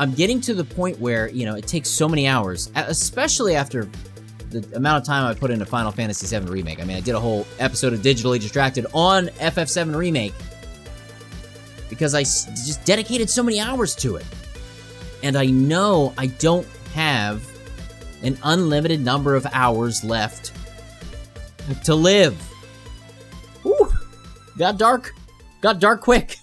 I'm getting to the point where, you know, it takes so many hours, especially after the amount of time I put into Final Fantasy VII Remake. I mean, I did a whole episode of Digitally Distracted on FF7 Remake because I just dedicated so many hours to it. And I know I don't have an unlimited number of hours left to live. Ooh, got dark. Got dark quick.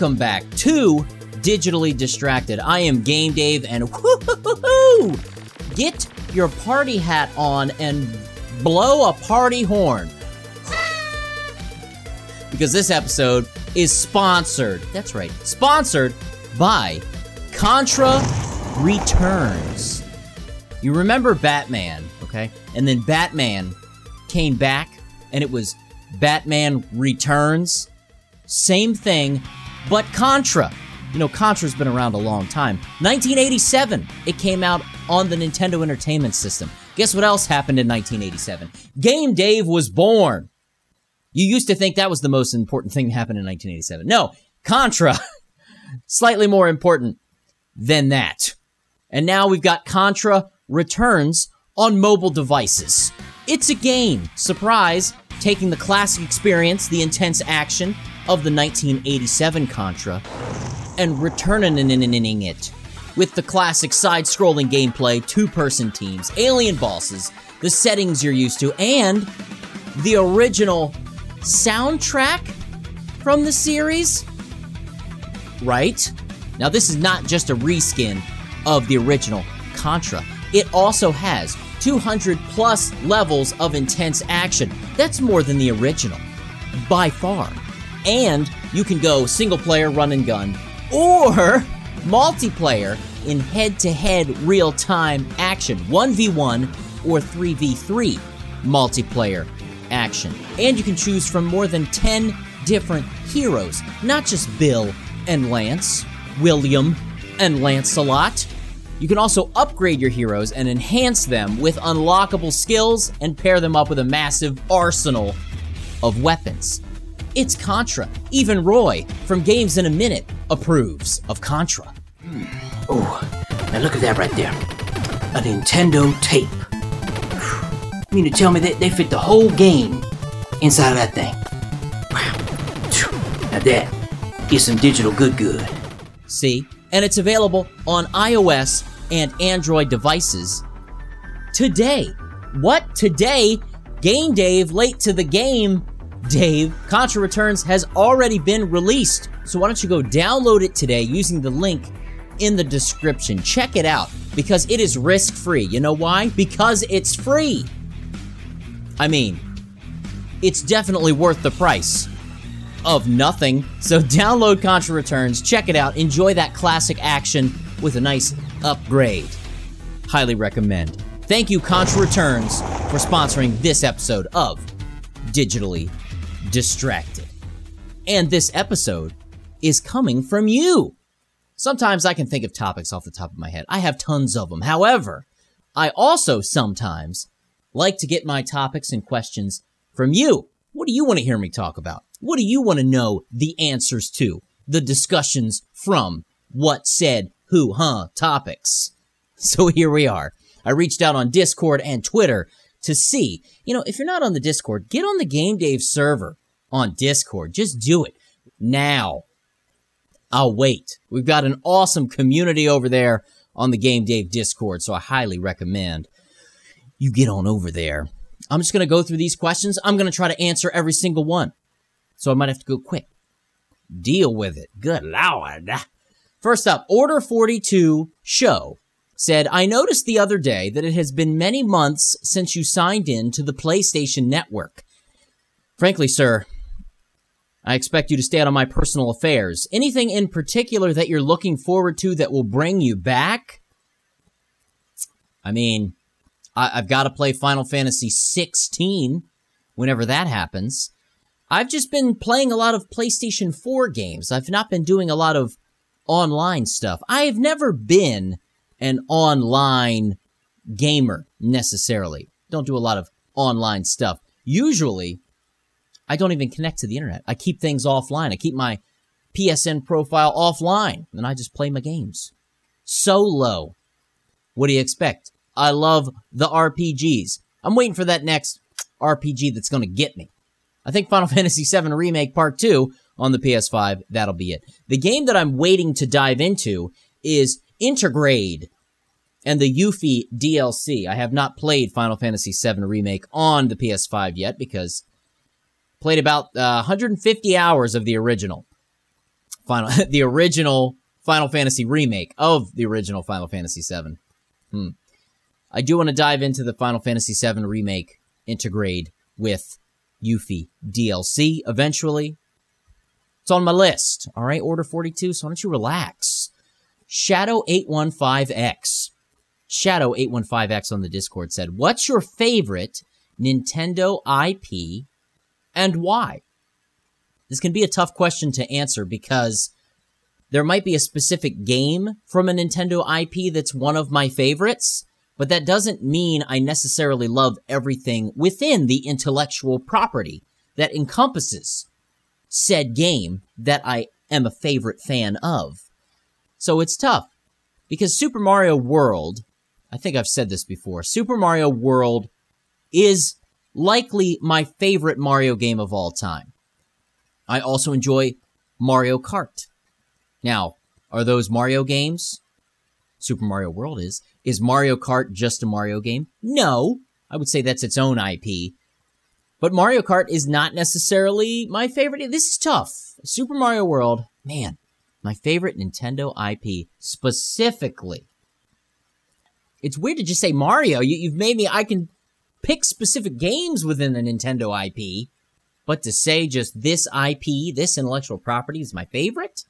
Welcome back to Digitally Distracted. I am Game Dave, and whoo get your party hat on and blow a party horn. because this episode is sponsored. That's right, sponsored by Contra Returns. You remember Batman, okay? And then Batman came back, and it was Batman Returns. Same thing, but Contra. You know, Contra's been around a long time. 1987, it came out on the Nintendo Entertainment System. Guess what else happened in 1987? Game Dave was born. You used to think that was the most important thing that happened in 1987. No, Contra, slightly more important than that. And now we've got Contra Returns on mobile devices. It's a game, surprise, taking the classic experience, the intense action, of the 1987 Contra and returning it with the classic side scrolling gameplay, two person teams, alien bosses, the settings you're used to, and the original soundtrack from the series. Right? Now, this is not just a reskin of the original Contra, it also has 200 plus levels of intense action. That's more than the original, by far and you can go single player run and gun or multiplayer in head to head real time action 1v1 or 3v3 multiplayer action. And you can choose from more than 10 different heroes, not just Bill and Lance, William and Lancelot. You can also upgrade your heroes and enhance them with unlockable skills and pair them up with a massive arsenal of weapons. It's Contra. Even Roy from Games in a Minute approves of Contra. Hmm. Oh, now look at that right there. A Nintendo tape. You mean to tell me that they fit the whole game inside of that thing? Wow. Now that is some digital good good. See? And it's available on iOS and Android devices today. What? Today? Game Dave late to the game Dave, Contra Returns has already been released. So why don't you go download it today using the link in the description. Check it out because it is risk free. You know why? Because it's free. I mean, it's definitely worth the price of nothing. So download Contra Returns, check it out, enjoy that classic action with a nice upgrade. Highly recommend. Thank you, Contra Returns, for sponsoring this episode of Digitally distracted. And this episode is coming from you. Sometimes I can think of topics off the top of my head. I have tons of them. However, I also sometimes like to get my topics and questions from you. What do you want to hear me talk about? What do you want to know the answers to? The discussions from what said who, huh, topics. So here we are. I reached out on Discord and Twitter to see. You know, if you're not on the Discord, get on the Game Dave server on Discord. Just do it now. I'll wait. We've got an awesome community over there on the Game Dave Discord, so I highly recommend you get on over there. I'm just going to go through these questions. I'm going to try to answer every single one. So I might have to go quick. Deal with it. Good lord. First up, Order 42 Show said, I noticed the other day that it has been many months since you signed in to the PlayStation Network. Frankly, sir, I expect you to stay out of my personal affairs. Anything in particular that you're looking forward to that will bring you back? I mean, I, have got to play Final Fantasy 16 whenever that happens. I've just been playing a lot of PlayStation 4 games. I've not been doing a lot of online stuff. I have never been an online gamer necessarily. Don't do a lot of online stuff. Usually, I don't even connect to the internet. I keep things offline. I keep my PSN profile offline, and I just play my games. Solo. What do you expect? I love the RPGs. I'm waiting for that next RPG that's going to get me. I think Final Fantasy VII Remake Part 2 on the PS5, that'll be it. The game that I'm waiting to dive into is Intergrade and the Yuffie DLC. I have not played Final Fantasy VII Remake on the PS5 yet because played about uh, 150 hours of the original Final the original Final Fantasy remake of the original Final Fantasy VII. Hmm. I do want to dive into the Final Fantasy VII remake Intergrade with Yuffie DLC eventually. It's on my list. All right, Order 42, so why don't you relax? Shadow815X. Shadow815X on the Discord said, What's your favorite Nintendo IP and why? This can be a tough question to answer because there might be a specific game from a Nintendo IP that's one of my favorites, but that doesn't mean I necessarily love everything within the intellectual property that encompasses said game that I am a favorite fan of. So it's tough because Super Mario World, I think I've said this before, Super Mario World is likely my favorite Mario game of all time. I also enjoy Mario Kart. Now, are those Mario games? Super Mario World is. Is Mario Kart just a Mario game? No. I would say that's its own IP. But Mario Kart is not necessarily my favorite. This is tough. Super Mario World, man, my favorite Nintendo IP specifically. It's weird to just say Mario. You, have made me, I can pick specific games within the Nintendo IP, but to say just this IP, this intellectual property is my favorite?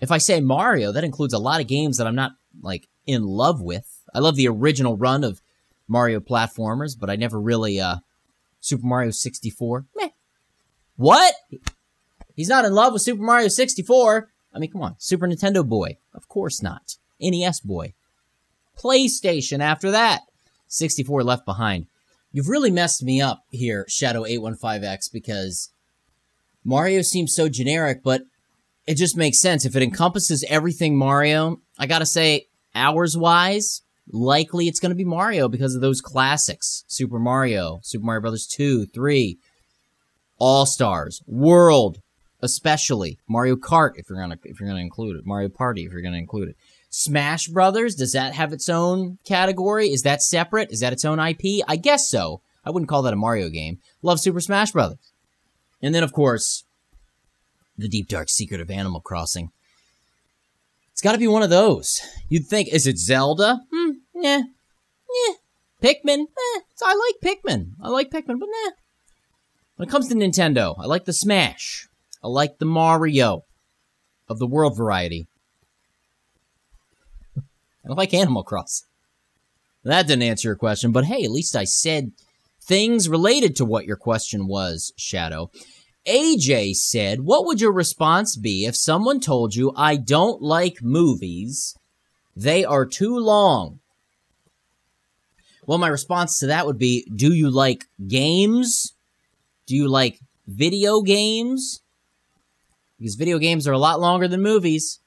If I say Mario, that includes a lot of games that I'm not like in love with. I love the original run of Mario platformers, but I never really uh Super Mario 64. Meh. What? He's not in love with Super Mario 64. I mean, come on. Super Nintendo boy. Of course not. NES boy. PlayStation after that. 64 left behind. You've really messed me up here, Shadow815X, because Mario seems so generic, but it just makes sense. If it encompasses everything Mario, I gotta say, hours wise, likely it's gonna be Mario because of those classics Super Mario, Super Mario Brothers 2, 3, All Stars, World, especially Mario Kart if you're gonna if you're gonna include it, Mario Party if you're gonna include it. Smash Brothers, does that have its own category? Is that separate? Is that its own IP? I guess so. I wouldn't call that a Mario game. Love Super Smash Brothers. And then, of course, The Deep Dark Secret of Animal Crossing. It's got to be one of those. You'd think, is it Zelda? Hmm, yeah. Yeah. Pikmin? Eh, I like Pikmin. I like Pikmin, but nah. When it comes to Nintendo, I like the Smash. I like the Mario of the world variety. I like Animal Crossing. That didn't answer your question, but hey, at least I said things related to what your question was, Shadow. AJ said, What would your response be if someone told you, I don't like movies, they are too long? Well, my response to that would be, Do you like games? Do you like video games? Because video games are a lot longer than movies.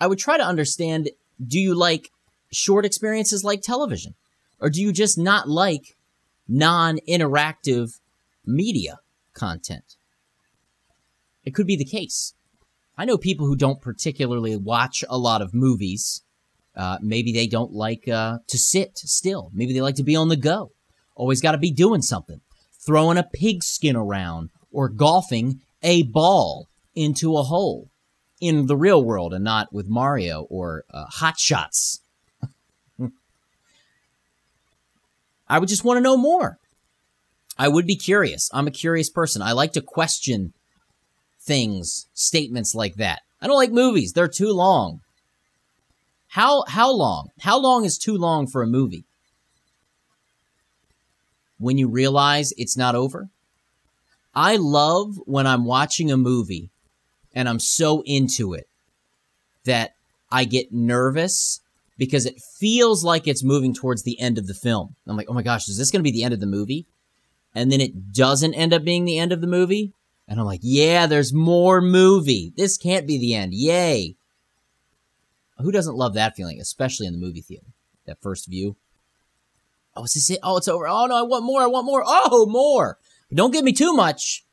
I would try to understand do you like short experiences like television? Or do you just not like non interactive media content? It could be the case. I know people who don't particularly watch a lot of movies. Uh, maybe they don't like uh, to sit still. Maybe they like to be on the go. Always got to be doing something. Throwing a pigskin around or golfing a ball into a hole in the real world and not with Mario or uh, Hot Shots. I would just want to know more. I would be curious. I'm a curious person. I like to question things, statements like that. I don't like movies. They're too long. How how long? How long is too long for a movie? When you realize it's not over? I love when I'm watching a movie and I'm so into it that I get nervous because it feels like it's moving towards the end of the film. I'm like, oh my gosh, is this going to be the end of the movie? And then it doesn't end up being the end of the movie. And I'm like, yeah, there's more movie. This can't be the end. Yay. Who doesn't love that feeling, especially in the movie theater? That first view. Oh, is this it? Oh, it's over. Oh, no, I want more. I want more. Oh, more. But don't give me too much.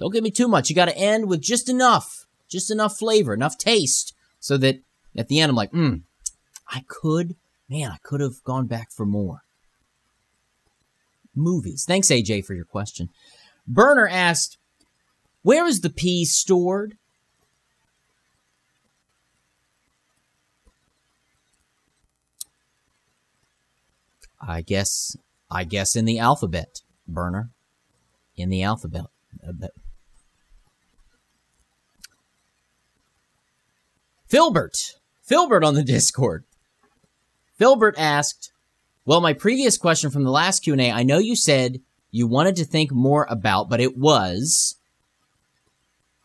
Don't give me too much. You got to end with just enough, just enough flavor, enough taste, so that at the end I'm like, hmm, I could, man, I could have gone back for more. Movies. Thanks, AJ, for your question. Burner asked, Where is the P stored? I guess, I guess in the alphabet, Burner. In the alphabet. Filbert. Filbert on the Discord. Filbert asked, well, my previous question from the last Q&A, I know you said you wanted to think more about, but it was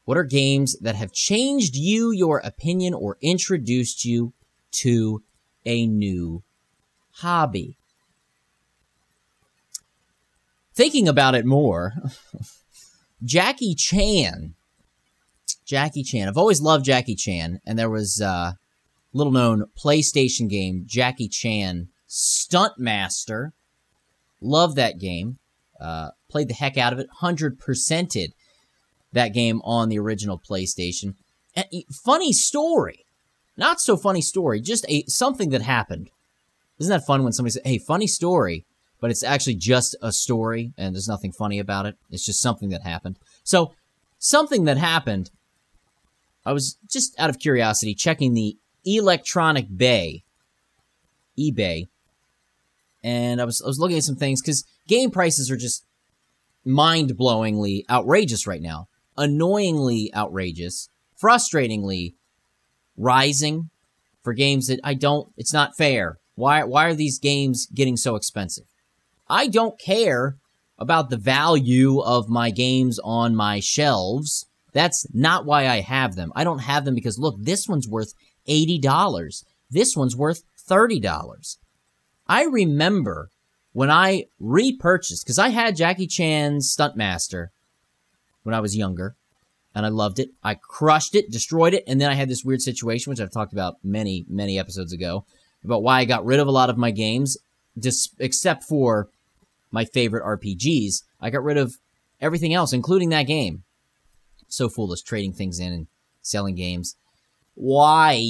what are games that have changed you, your opinion, or introduced you to a new hobby? Thinking about it more, Jackie Chan. Jackie Chan. I've always loved Jackie Chan, and there was a little known PlayStation game, Jackie Chan Stuntmaster. Love that game. Uh, played the heck out of it. 100%ed that game on the original PlayStation. And funny story. Not so funny story, just a something that happened. Isn't that fun when somebody says, "Hey, funny story," but it's actually just a story and there's nothing funny about it. It's just something that happened. So, something that happened. I was just out of curiosity checking the Electronic Bay, eBay, and I was I was looking at some things because game prices are just mind blowingly outrageous right now, annoyingly outrageous, frustratingly rising for games that I don't. It's not fair. Why why are these games getting so expensive? I don't care about the value of my games on my shelves. That's not why I have them. I don't have them because look, this one's worth $80. This one's worth $30. I remember when I repurchased, because I had Jackie Chan's Stuntmaster when I was younger, and I loved it. I crushed it, destroyed it, and then I had this weird situation, which I've talked about many, many episodes ago, about why I got rid of a lot of my games, just except for my favorite RPGs. I got rid of everything else, including that game. So foolish trading things in and selling games. Why?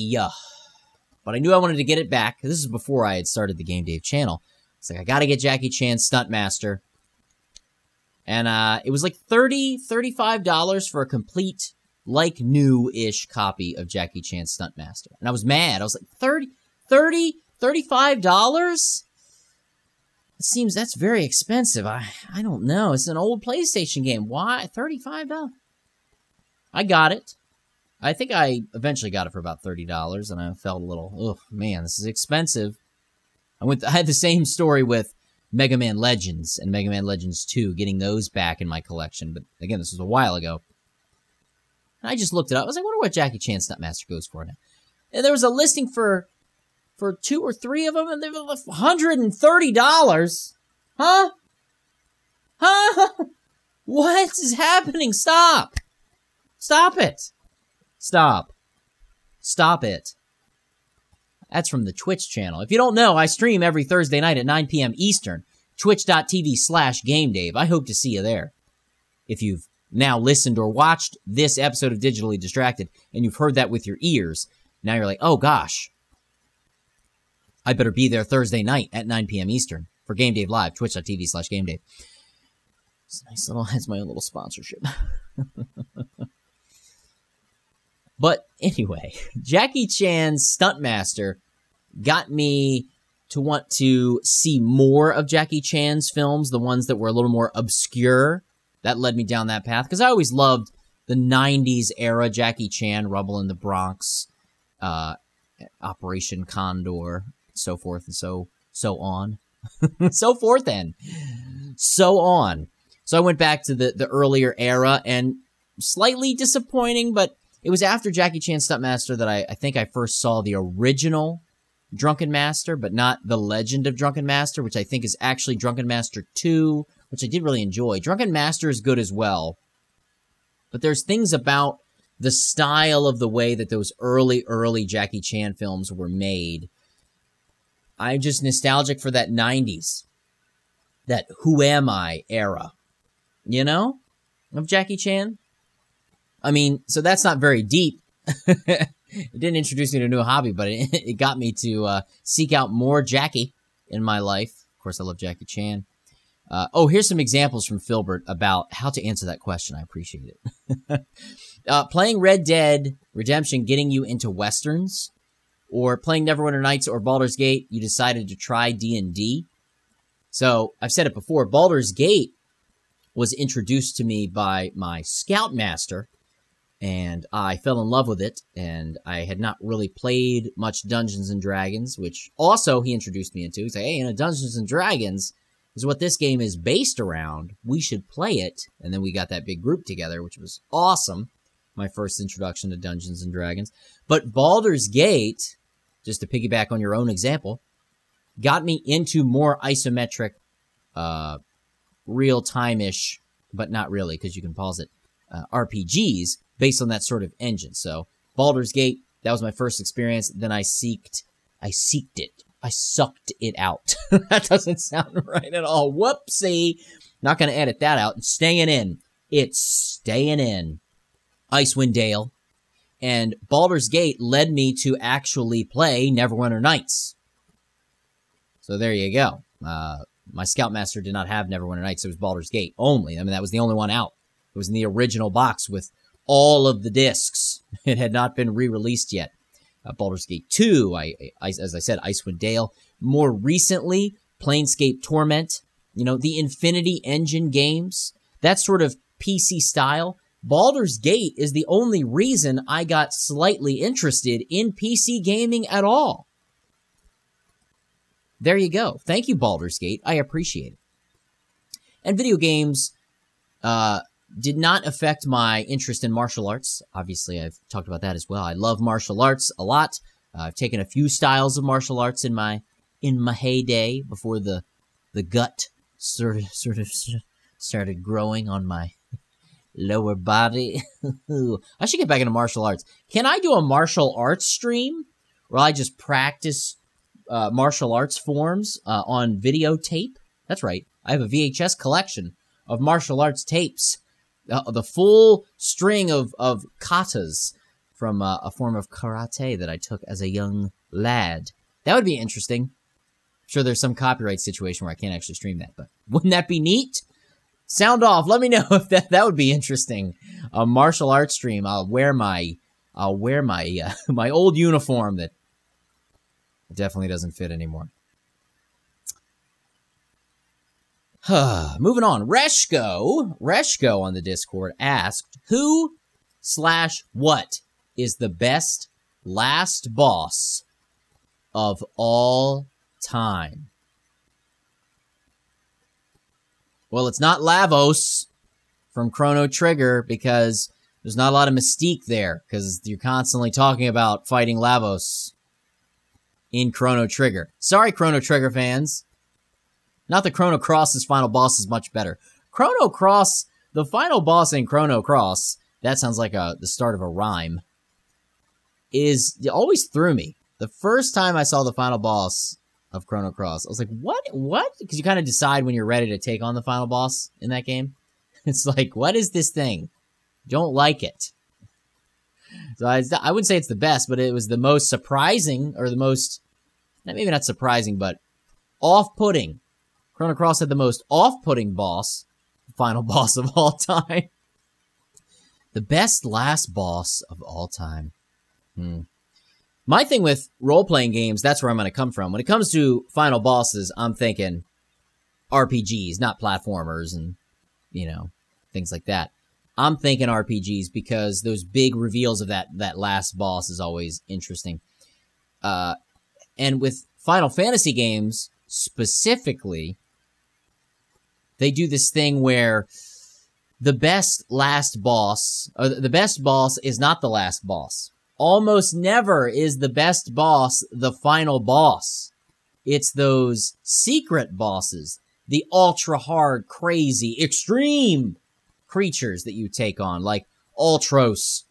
But I knew I wanted to get it back. This is before I had started the Game Dave channel. It's like, I gotta get Jackie Chan Stuntmaster. And uh, it was like 30 $35 for a complete, like new-ish copy of Jackie Chan Stuntmaster. And I was mad. I was like, 30 30 $35? It seems that's very expensive. I I don't know. It's an old PlayStation game. Why $35? I got it. I think I eventually got it for about thirty dollars, and I felt a little, oh man, this is expensive. I went. I had the same story with Mega Man Legends and Mega Man Legends Two, getting those back in my collection. But again, this was a while ago. And I just looked it up. I was like, I wonder what Jackie Chan Stuntmaster goes for now. And there was a listing for for two or three of them, and they were hundred and thirty dollars. Huh? Huh? What is happening? Stop! Stop it! Stop. Stop it. That's from the Twitch channel. If you don't know, I stream every Thursday night at 9 p.m. Eastern, twitch.tv slash GameDave. I hope to see you there. If you've now listened or watched this episode of Digitally Distracted and you've heard that with your ears, now you're like, oh gosh, I better be there Thursday night at 9 p.m. Eastern for Game Dave Live, twitch.tv slash Game Dave. It's a nice little, has my own little sponsorship. But anyway, Jackie Chan's Stuntmaster got me to want to see more of Jackie Chan's films, the ones that were a little more obscure. That led me down that path because I always loved the 90s era Jackie Chan, Rumble in the Bronx, uh, Operation Condor, so forth and so so on. so forth and so on. So I went back to the, the earlier era and slightly disappointing, but it was after Jackie Chan Stuntmaster that I, I think I first saw the original Drunken Master, but not the Legend of Drunken Master, which I think is actually Drunken Master 2, which I did really enjoy. Drunken Master is good as well, but there's things about the style of the way that those early, early Jackie Chan films were made. I'm just nostalgic for that 90s, that Who Am I era, you know, of Jackie Chan. I mean, so that's not very deep. it didn't introduce me to a new hobby, but it, it got me to uh, seek out more Jackie in my life. Of course, I love Jackie Chan. Uh, oh, here's some examples from Filbert about how to answer that question. I appreciate it. uh, playing Red Dead Redemption getting you into westerns, or playing Neverwinter Nights or Baldur's Gate, you decided to try D and D. So I've said it before. Baldur's Gate was introduced to me by my Scoutmaster, and I fell in love with it. And I had not really played much Dungeons and Dragons, which also he introduced me into. He's like, "Hey, you know, Dungeons and Dragons." is what this game is based around. We should play it. And then we got that big group together, which was awesome. My first introduction to Dungeons and Dragons. But Baldur's Gate, just to piggyback on your own example, got me into more isometric, uh, real time ish, but not really because you can pause it, uh, RPGs based on that sort of engine. So Baldur's Gate, that was my first experience. Then I seeked, I seeked it I sucked it out. that doesn't sound right at all. Whoopsie. Not going to edit that out. It's staying in. It's staying in. Icewind Dale and Baldur's Gate led me to actually play Neverwinter Nights. So there you go. Uh, my Scoutmaster did not have Neverwinter Nights. It was Baldur's Gate only. I mean, that was the only one out. It was in the original box with all of the discs. It had not been re-released yet uh, Baldur's Gate 2, I, I, as I said, Icewind Dale. More recently, Planescape Torment, you know, the Infinity Engine games, that sort of PC style. Baldur's Gate is the only reason I got slightly interested in PC gaming at all. There you go. Thank you, Baldur's Gate. I appreciate it. And video games, uh, did not affect my interest in martial arts. Obviously, I've talked about that as well. I love martial arts a lot. Uh, I've taken a few styles of martial arts in my in my heyday before the the gut sort of sort of started growing on my lower body. I should get back into martial arts. Can I do a martial arts stream where I just practice uh, martial arts forms uh, on videotape? That's right. I have a VHS collection of martial arts tapes uh, the full string of, of katas from uh, a form of karate that I took as a young lad. That would be interesting. I'm sure there's some copyright situation where I can't actually stream that, but wouldn't that be neat? Sound off. Let me know if that, that would be interesting. A martial arts stream. I'll wear my I'll wear my uh, my old uniform that definitely doesn't fit anymore. Moving on. Reshko, Reshko on the Discord asked, who slash what is the best last boss of all time? Well, it's not Lavos from Chrono Trigger because there's not a lot of mystique there because you're constantly talking about fighting Lavos in Chrono Trigger. Sorry, Chrono Trigger fans. Not that Chrono Cross's final boss is much better. Chrono Cross, the final boss in Chrono Cross, that sounds like a the start of a rhyme. Is always threw me. The first time I saw the final boss of Chrono Cross, I was like, "What? What?" Because you kind of decide when you're ready to take on the final boss in that game. It's like, "What is this thing?" Don't like it. So I, I wouldn't say it's the best, but it was the most surprising, or the most, maybe not surprising, but off-putting Chrono Cross had the most off-putting boss, final boss of all time. the best last boss of all time. Hmm. My thing with role playing games, that's where I'm going to come from. When it comes to final bosses, I'm thinking RPGs, not platformers and, you know, things like that. I'm thinking RPGs because those big reveals of that that last boss is always interesting. Uh, and with Final Fantasy games specifically, they do this thing where the best last boss, or the best boss is not the last boss. Almost never is the best boss the final boss. It's those secret bosses, the ultra hard, crazy, extreme creatures that you take on, like Ultros.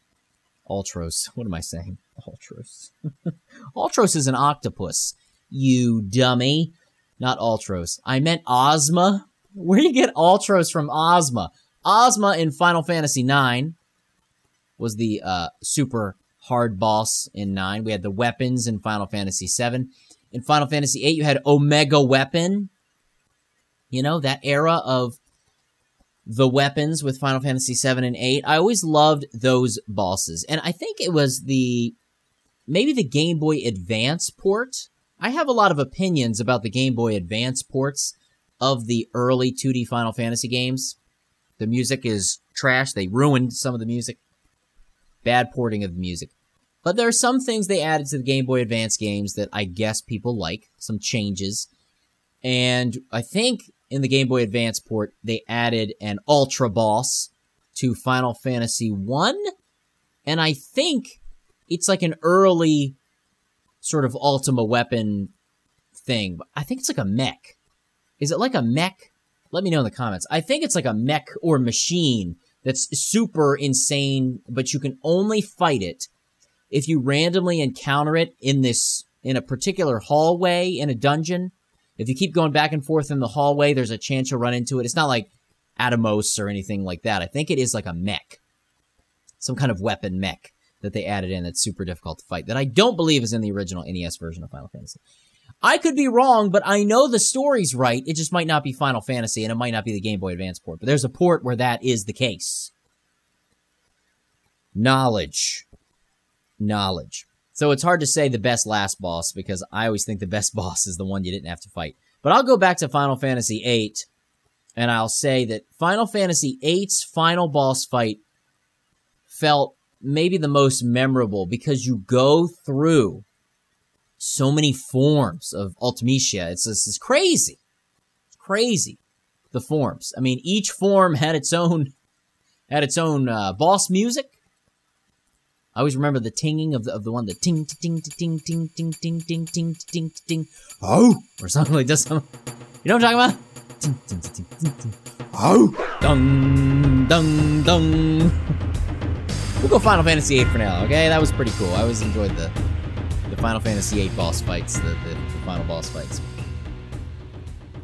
Ultros. What am I saying? Ultros. Ultros is an octopus. You dummy. Not Ultros. I meant Ozma. Where do you get Ultros from Ozma? Ozma in Final Fantasy IX was the uh, super hard boss in 9. We had the weapons in Final Fantasy VII. In Final Fantasy VIII, you had Omega Weapon. You know, that era of the weapons with Final Fantasy 7 and 8. I always loved those bosses. And I think it was the maybe the Game Boy Advance port. I have a lot of opinions about the Game Boy Advance ports of the early 2D Final Fantasy games. The music is trash. They ruined some of the music. Bad porting of the music. But there are some things they added to the Game Boy Advance games that I guess people like, some changes. And I think in the Game Boy Advance port, they added an Ultra Boss to Final Fantasy 1. And I think it's like an early sort of Ultima weapon thing. I think it's like a mech. Is it like a mech? Let me know in the comments. I think it's like a mech or machine that's super insane, but you can only fight it if you randomly encounter it in this in a particular hallway in a dungeon if you keep going back and forth in the hallway, there's a chance you'll run into it. It's not like Atomos or anything like that. I think it is like a mech. Some kind of weapon mech that they added in that's super difficult to fight that I don't believe is in the original NES version of Final Fantasy. I could be wrong, but I know the story's right. It just might not be Final Fantasy and it might not be the Game Boy Advance port. But there's a port where that is the case. Knowledge. Knowledge. So it's hard to say the best last boss because I always think the best boss is the one you didn't have to fight. But I'll go back to Final Fantasy VIII and I'll say that Final Fantasy VIII's final boss fight felt maybe the most memorable because you go through so many forms of Ultimecia. It's this is crazy. It's crazy. The forms. I mean, each form had its own had its own uh, boss music I always remember the tinging of the of the one the ting ting ting ting ting ting ting ting ting ting ting oh or something like this. You know what I'm talking about? Ting ting ting ting ting oh dung dung dung. We'll go Final Fantasy VIII for now. Okay, that was pretty cool. I always enjoyed the the Final Fantasy VIII boss fights, the, the, the final boss fights.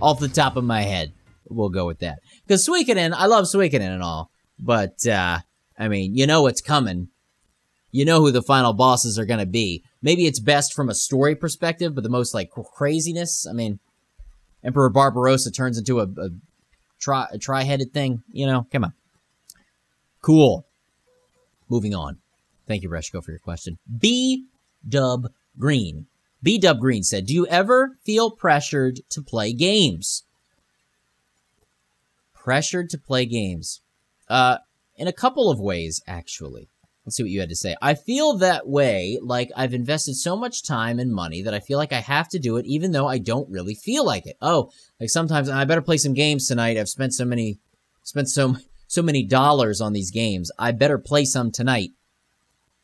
Off the top of my head, we'll go with that. Because Suikoden, I love Suikoden and all, but uh, I mean, you know what's coming you know who the final bosses are going to be. Maybe it's best from a story perspective, but the most like craziness. I mean, Emperor Barbarossa turns into a, a tri a tri-headed thing. You know, come on. Cool. Moving on. Thank you, Reshko, for your question. B Dub Green. B Dub Green said, "Do you ever feel pressured to play games?" Pressured to play games. Uh, in a couple of ways, actually. Let's see what you had to say. I feel that way, like I've invested so much time and money that I feel like I have to do it, even though I don't really feel like it. Oh, like sometimes I better play some games tonight. I've spent so many, spent so so many dollars on these games. I better play some tonight.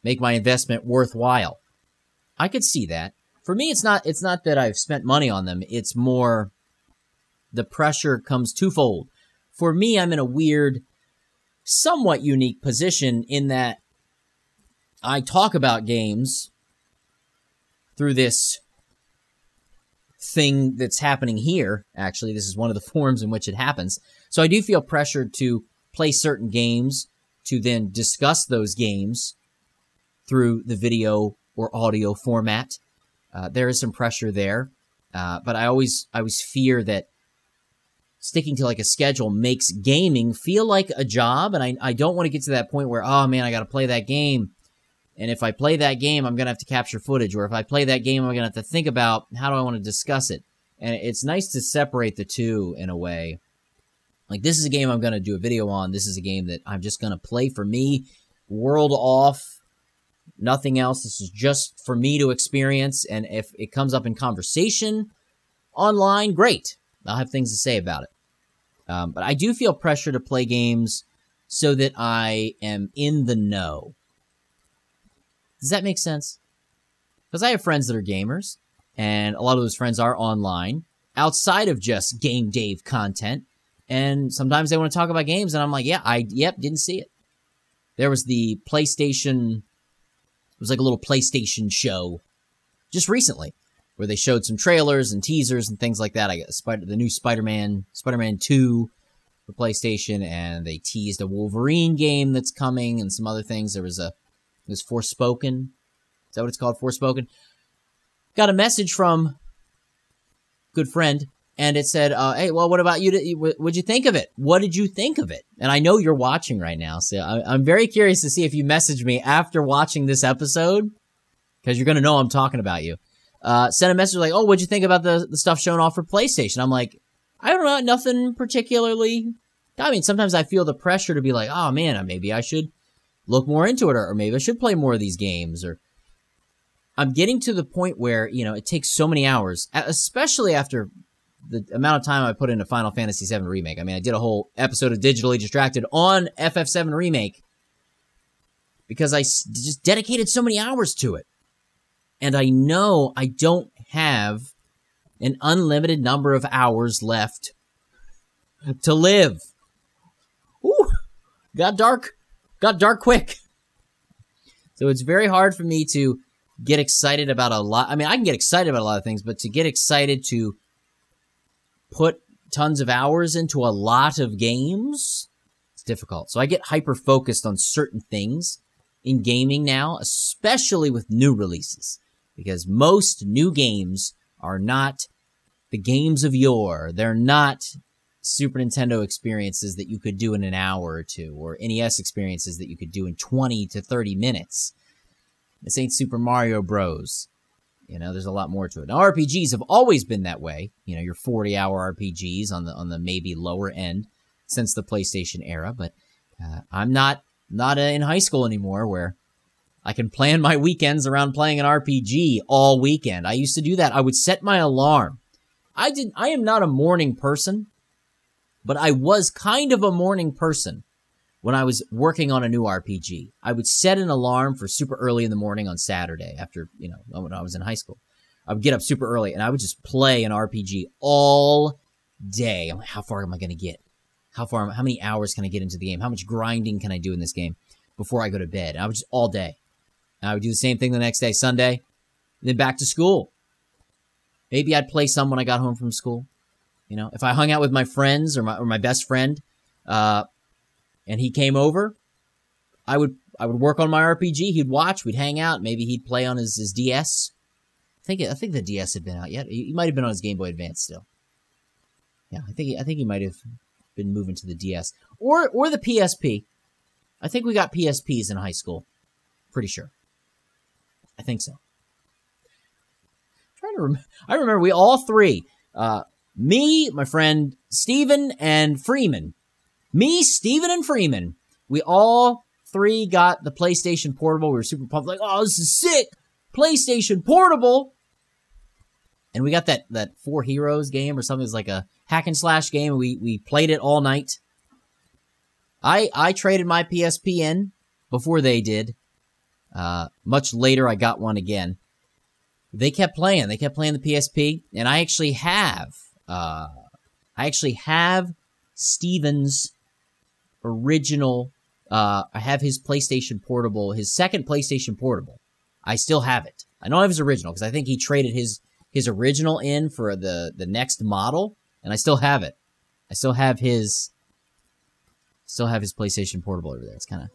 Make my investment worthwhile. I could see that. For me, it's not. It's not that I've spent money on them. It's more the pressure comes twofold. For me, I'm in a weird, somewhat unique position in that I talk about games through this thing that's happening here. Actually, this is one of the forms in which it happens. So I do feel pressured to play certain games to then discuss those games through the video or audio format. Uh, there is some pressure there, uh, but I always I always fear that sticking to like a schedule makes gaming feel like a job, and I I don't want to get to that point where oh man I got to play that game And if I play that game, I'm to have to capture footage. Or if I play that game, I'm to have to think about how do I want to discuss it. And it's nice to separate the two in a way. Like, this is a game I'm to do a video on. This is a game that I'm just to play for me, world off, nothing else. This is just for me to experience. And if it comes up in conversation online, great. I'll have things to say about it. Um, but I do feel pressure to play games so that I am in the know. Does that make sense? Because I have friends that are gamers, and a lot of those friends are online outside of just Game Dave content. And sometimes they want to talk about games, and I'm like, yeah, I, yep, didn't see it. There was the PlayStation, it was like a little PlayStation show just recently where they showed some trailers and teasers and things like that. I got Spider, the new Spider-Man, Spider-Man 2 for PlayStation, and they teased a Wolverine game that's coming and some other things. There was a it was Forspoken. Is that what it's called? Forspoken. Got a message from good friend, and it said, uh, "Hey, well, what about you? What'd you think of it? What did you think of it?" And I know you're watching right now, so I'm very curious to see if you message me after watching this episode, because you're gonna know I'm talking about you. Uh, sent a message like, "Oh, what'd you think about the the stuff shown off for PlayStation?" I'm like, I don't know, nothing particularly. I mean, sometimes I feel the pressure to be like, "Oh man, maybe I should." look more into it, or, or maybe I should play more of these games, or I'm getting to the point where, you know, it takes so many hours, especially after the amount of time I put into Final Fantasy VII Remake. I mean, I did a whole episode of Digitally Distracted on FF7 Remake because I just dedicated so many hours to it. And I know I don't have an unlimited number of hours left to live. Ooh, got dark got dark quick. So it's very hard for me to get excited about a lot. I mean, I can get excited about a lot of things, but to get excited to put tons of hours into a lot of games, it's difficult. So I get hyper focused on certain things in gaming now, especially with new releases, because most new games are not the games of yore. They're not Super Nintendo experiences that you could do in an hour or two, or NES experiences that you could do in 20 to 30 minutes. This ain't Super Mario Bros. You know, there's a lot more to it. Now, RPGs have always been that way. You know, your 40 hour RPGs on the on the maybe lower end since the PlayStation era. But uh, I'm not not in high school anymore, where I can plan my weekends around playing an RPG all weekend. I used to do that. I would set my alarm. I did. I am not a morning person but I was kind of a morning person when I was working on a new RPG. I would set an alarm for super early in the morning on Saturday after, you know, when I was in high school. I would get up super early and I would just play an RPG all day. I'm like, how far am I going to get? How far, how many hours can I get into the game? How much grinding can I do in this game before I go to bed? And I would just all day. And I would do the same thing the next day, Sunday, then back to school. Maybe I'd play some when I got home from school. You know, if I hung out with my friends or my or my best friend, uh, and he came over, I would I would work on my RPG. He'd watch. We'd hang out. Maybe he'd play on his, his DS. I think I think the DS had been out yet. He, might have been on his Game Boy Advance still. Yeah, I think I think he might have been moving to the DS or or the PSP. I think we got PSPs in high school. Pretty sure. I think so. I'm trying to rem- I remember we all three. Uh, me, my friend Steven, and Freeman. Me, Steven, and Freeman. We all three got the PlayStation Portable. We were super pumped, like, oh, this is sick! PlayStation Portable! And we got that, that Four Heroes game or something. It's like a hack and slash game. We, we played it all night. I, I traded my PSP in before they did. Uh, much later, I got one again. They kept playing. They kept playing the PSP, and I actually have uh, I actually have Steven's original. Uh, I have his PlayStation Portable, his second PlayStation Portable. I still have it. I don't have his original because I think he traded his his original in for the the next model, and I still have it. I still have his still have his PlayStation Portable over there. It's kind of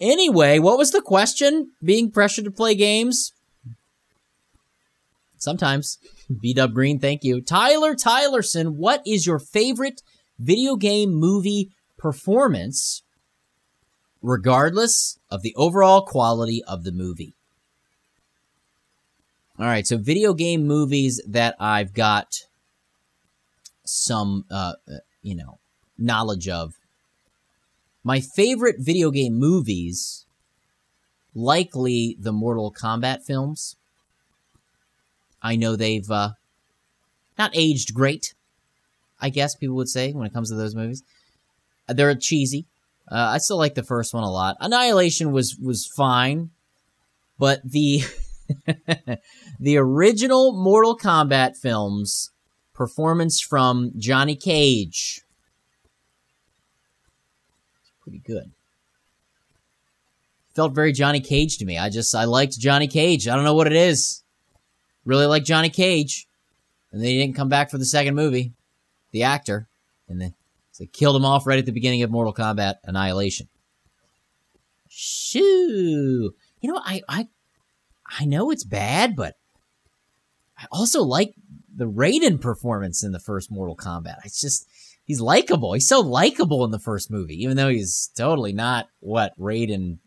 Anyway, what was the question? Being pressured to play games? Sometimes. B Dub Green, thank you. Tyler Tylerson, what is your favorite video game movie performance? regardless of the overall quality of the movie. All right, so video game movies that I've got some, uh, you know, knowledge of. My favorite video game movies, likely the Mortal Kombat films. I know they've uh, not aged great, I guess people would say when it comes to those movies. They're cheesy. Uh, I still like the first one a lot. Annihilation was was fine, but the the original Mortal Kombat films performance from Johnny Cage pretty good. Felt very Johnny Cage to me. I just I liked Johnny Cage. I don't know what it is. Really like Johnny Cage. And then he didn't come back for the second movie. The actor. And then they killed him off right at the beginning of Mortal Kombat Annihilation. Shoo. You know, I I I know it's bad, but I also like the Raiden performance in the first Mortal Kombat. It's just he's likable. He's so likable in the first movie, even though he's totally not what Raiden,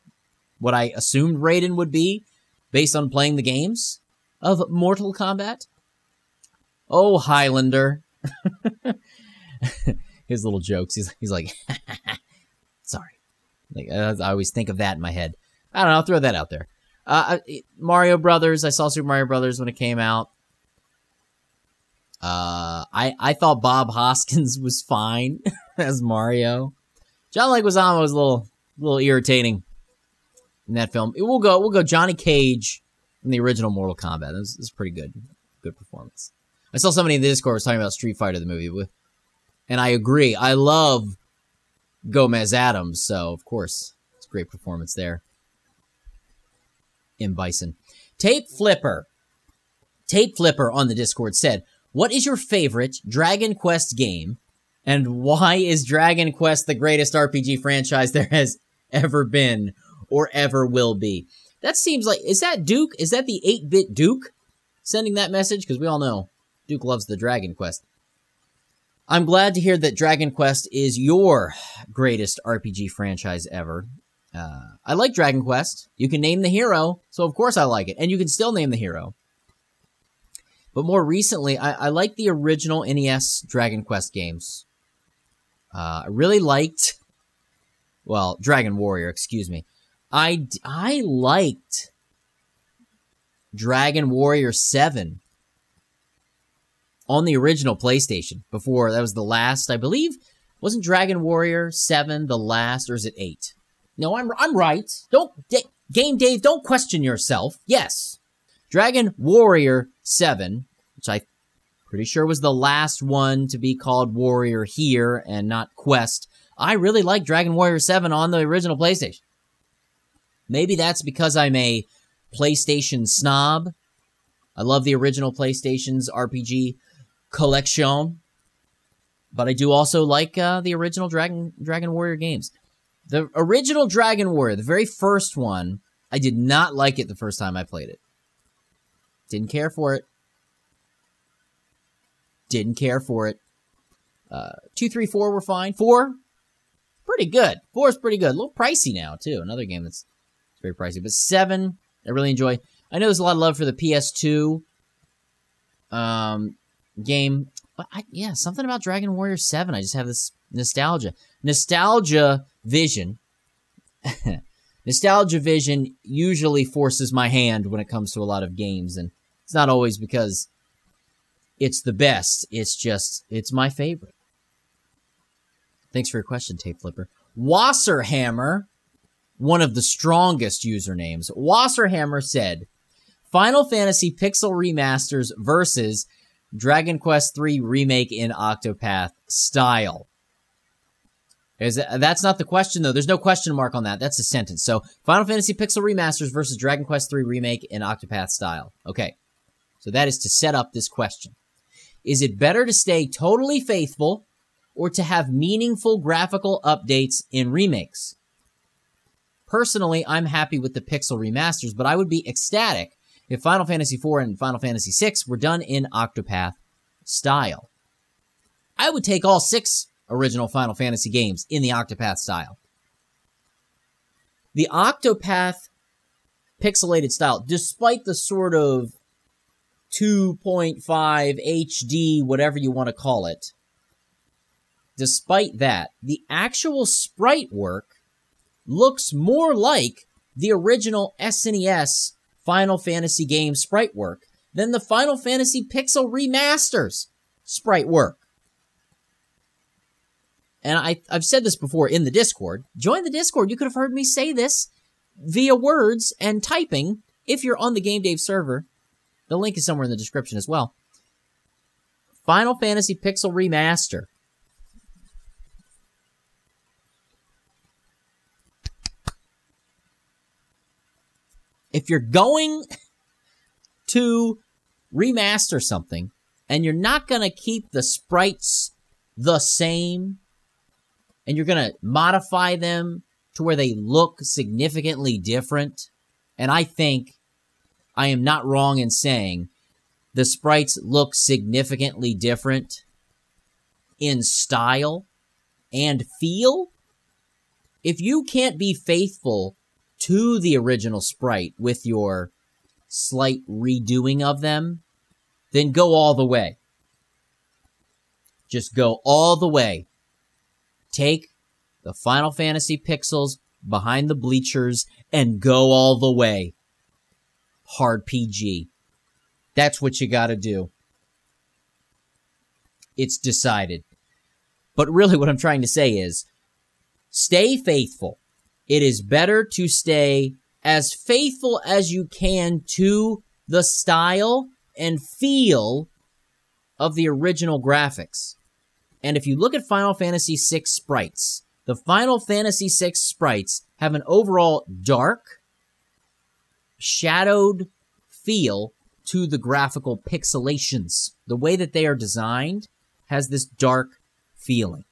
what I assumed Raiden would be based on playing the games of Mortal Kombat. Oh, Highlander. His little jokes. He's, he's like, sorry. Like, I always think of that in my head. I don't know. I'll throw that out there. Uh, Mario Brothers. I saw Super Mario Brothers when it came out. Uh, I I thought Bob Hoskins was fine as Mario. John Leguizamo was a little little irritating in that film. We'll go we'll go Johnny Cage in the original Mortal Kombat. This is pretty good, good performance. I saw somebody in the Discord was talking about Street Fighter the movie with, and I agree. I love Gomez Addams, so of course it's great performance there. In Bison, Tape Flipper, Tape Flipper on the Discord said, what is your favorite Dragon Quest game? And why is Dragon Quest the greatest RPG franchise there has ever been or ever will be? That seems like, is that Duke? Is that the 8 bit Duke sending that message? Because we all know Duke loves the Dragon Quest. I'm glad to hear that Dragon Quest is your greatest RPG franchise ever. Uh, I like Dragon Quest. You can name the hero, so of course I like it. And you can still name the hero. But more recently, I, I like the original NES Dragon Quest games. Uh, I really liked, well, Dragon Warrior, excuse me. I, I liked Dragon Warrior 7 on the original PlayStation before that was the last, I believe, wasn't Dragon Warrior 7 the last, or is it 8? No, I'm, I'm right. Don't, Game Dave, don't question yourself. Yes. Dragon Warrior 7, which I pretty sure was the last one to be called Warrior here and not Quest. I really like Dragon Warrior 7 on the original PlayStation. Maybe that's because I'm a PlayStation snob. I love the original PlayStation's RPG collection, but I do also like uh, the original Dragon Dragon Warrior games. The original Dragon Warrior, the very first one, I did not like it the first time I played it. Didn't care for it. Didn't care for it. Uh, two, three, four were fine. Four, pretty good. Four is pretty good. A little pricey now too. Another game that's very pricey. But seven, I really enjoy. I know there's a lot of love for the PS2 um, game, but I, yeah, something about Dragon Warrior Seven. I just have this nostalgia, nostalgia vision. nostalgia vision usually forces my hand when it comes to a lot of games, and it's not always because it's the best. It's just, it's my favorite. Thanks for your question, Tape Flipper. Wasserhammer, one of the strongest usernames. Wasserhammer said, Final Fantasy Pixel Remasters versus Dragon Quest III Remake in Octopath style. Is that, that's not the question though. There's no question mark on that. That's a sentence. So Final Fantasy Pixel Remasters versus Dragon Quest III Remake in Octopath style. Okay. So that is to set up this question. Is it better to stay totally faithful or to have meaningful graphical updates in remakes? Personally, I'm happy with the pixel remasters, but I would be ecstatic if Final Fantasy IV and Final Fantasy VI were done in Octopath style. I would take all six original Final Fantasy games in the Octopath style. The Octopath pixelated style, despite the sort of 2.5 HD, whatever you want to call it, despite that, the actual sprite work looks more like the original SNES Final Fantasy game sprite work than the Final Fantasy Pixel remasters sprite work. And I, I've said this before in the Discord. Join the Discord. You could have heard me say this via words and typing if you're on the Game Dave server. The link is somewhere in the description as well. Final Fantasy Pixel Remaster. If you're going to remaster something and you're not going to keep the sprites the same and you're going to modify them to where they look significantly different, and I think I am not wrong in saying the sprites look significantly different in style and feel. If you can't be faithful to the original sprite with your slight redoing of them, then go all the way. Just go all the way. Take the Final Fantasy pixels behind the bleachers and go all the way. Hard PG. That's what you gotta do. It's decided. But really, what I'm trying to say is stay faithful. It is better to stay as faithful as you can to the style and feel of the original graphics. And if you look at Final Fantasy VI sprites, the Final Fantasy VI sprites have an overall dark, shadowed feel to the graphical pixelations. The way that they are designed has this dark feeling.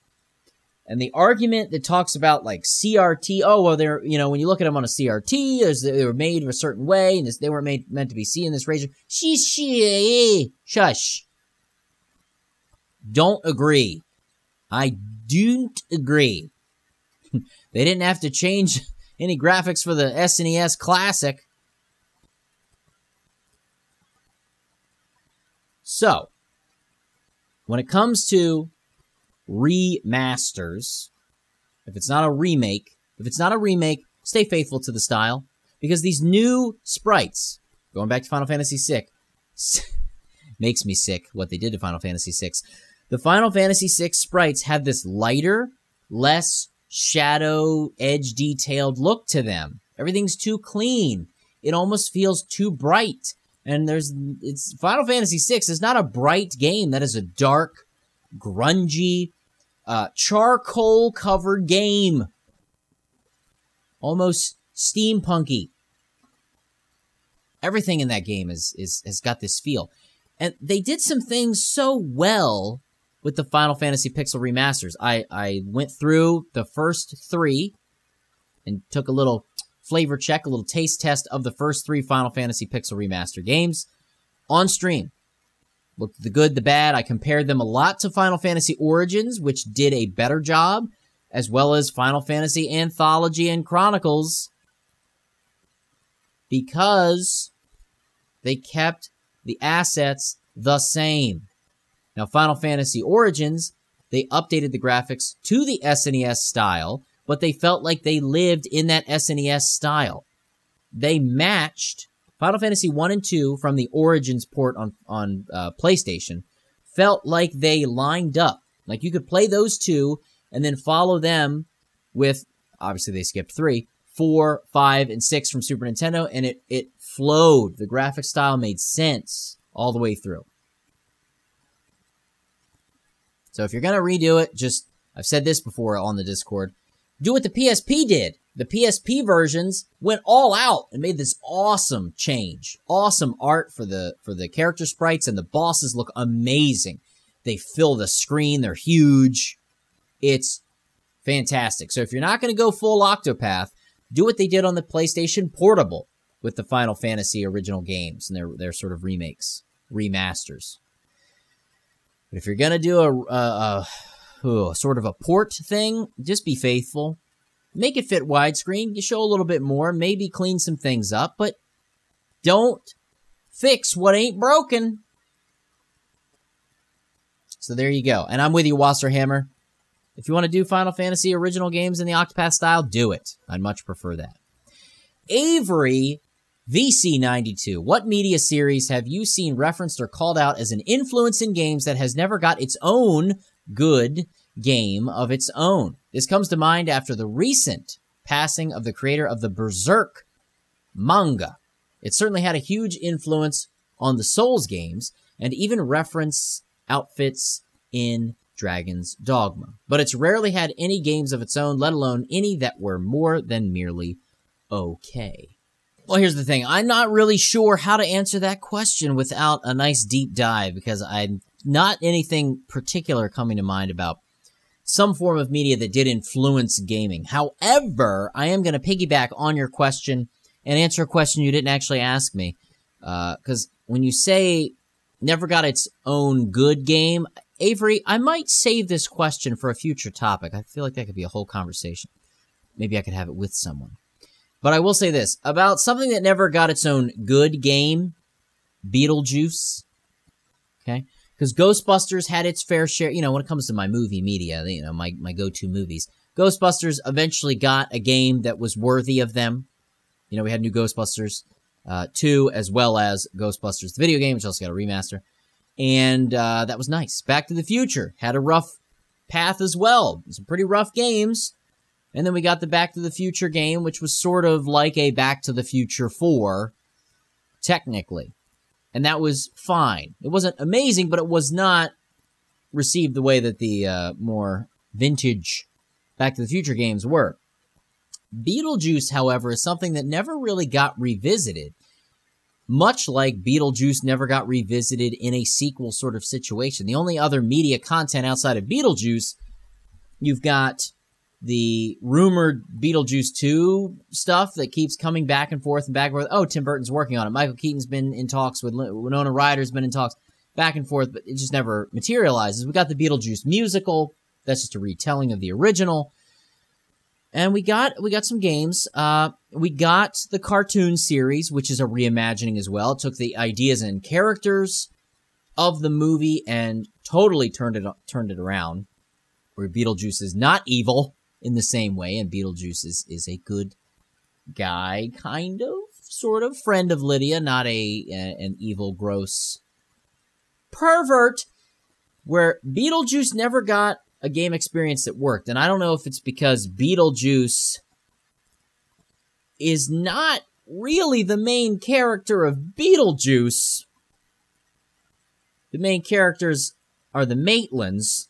And the argument that talks about like CRT, oh well, they're you know when you look at them on a CRT, they were made in a certain way, and this, they weren't made meant to be seen in this range. Shush, shush. Don't agree. I don't agree. they didn't have to change any graphics for the SNES Classic. So, when it comes to remasters, if it's not a remake, if it's not a remake, stay faithful to the style because these new sprites, going back to Final Fantasy VI, makes me sick what they did to Final Fantasy VI. The Final Fantasy VI sprites have this lighter, less shadow, edge detailed look to them. Everything's too clean. It almost feels too bright. And there's it's Final Fantasy VI is not a bright game. That is a dark, grungy, uh, charcoal covered game. Almost steampunky. Everything in that game is, is has got this feel. And they did some things so well with the Final Fantasy Pixel remasters. I, I went through the first three and took a little flavor check, a little taste test of the first three Final Fantasy Pixel remaster games on stream. Looked the good, the bad. I compared them a lot to Final Fantasy Origins, which did a better job, as well as Final Fantasy Anthology and Chronicles, because they kept the assets the same. Now, Final Fantasy Origins, they updated the graphics to the SNES style, but they felt like they lived in that SNES style. They matched Final Fantasy 1 and 2 from the Origins port on, on uh, PlayStation, felt like they lined up. Like you could play those two and then follow them with, obviously, they skipped three, four, five, and six from Super Nintendo, and it, it flowed. The graphic style made sense all the way through. So if you're going to redo it, just, I've said this before on the Discord, do what the PSP did. The PSP versions went all out and made this awesome change. Awesome art for the, for the character sprites and the bosses look amazing. They fill the screen. They're huge. It's fantastic. So if you're not going to go full Octopath, do what they did on the PlayStation Portable with the Final Fantasy original games and their, their sort of remakes, remasters. But if you're gonna do a, a, a, a sort of a port thing, just be faithful. Make it fit widescreen. You show a little bit more, maybe clean some things up, but don't fix what ain't broken. So there you go. And I'm with you, Wasserhammer. If you want to do Final Fantasy original games in the Octopath style, do it. I'd much prefer that. Avery VC92. What media series have you seen referenced or called out as an influence in games that has never got its own good game of its own? This comes to mind after the recent passing of the creator of the Berserk manga. It certainly had a huge influence on the Souls games and even reference outfits in Dragon's Dogma. But it's rarely had any games of its own, let alone any that were more than merely okay. Well, here's the thing. I'm not really sure how to answer that question without a nice deep dive because I'm not anything particular coming to mind about some form of media that did influence gaming. However, I am going to piggyback on your question and answer a question you didn't actually ask me. Because uh, when you say never got its own good game, Avery, I might save this question for a future topic. I feel like that could be a whole conversation. Maybe I could have it with someone. But I will say this about something that never got its own good game Beetlejuice. Because Ghostbusters had its fair share, you know, when it comes to my movie media, you know, my, my go to movies. Ghostbusters eventually got a game that was worthy of them. You know, we had new Ghostbusters uh, 2 as well as Ghostbusters, the video game, which also got a remaster. And uh, that was nice. Back to the Future had a rough path as well. Some pretty rough games. And then we got the Back to the Future game, which was sort of like a Back to the Future 4, technically. And that was fine. It wasn't amazing, but it was not received the way that the uh, more vintage Back to the Future games were. Beetlejuice, however, is something that never really got revisited. Much like Beetlejuice never got revisited in a sequel sort of situation. The only other media content outside of Beetlejuice, you've got the rumored Beetlejuice 2 stuff that keeps coming back and forth and back and forth. Oh, Tim Burton's working on it. Michael Keaton's been in talks with Winona Ryder's been in talks back and forth, but it just never materializes. We got the Beetlejuice musical. That's just a retelling of the original. And we got we got some games. Uh, we got the cartoon series, which is a reimagining as well. It took the ideas and characters of the movie and totally turned it turned it around. Where Beetlejuice is not evil, in the same way, and Beetlejuice is, is a good guy, kind of, sort of, friend of Lydia, not a, a an evil, gross pervert. Where Beetlejuice never got a game experience that worked, and I don't know if it's because Beetlejuice is not really the main character of Beetlejuice. The main characters are the Maitlands,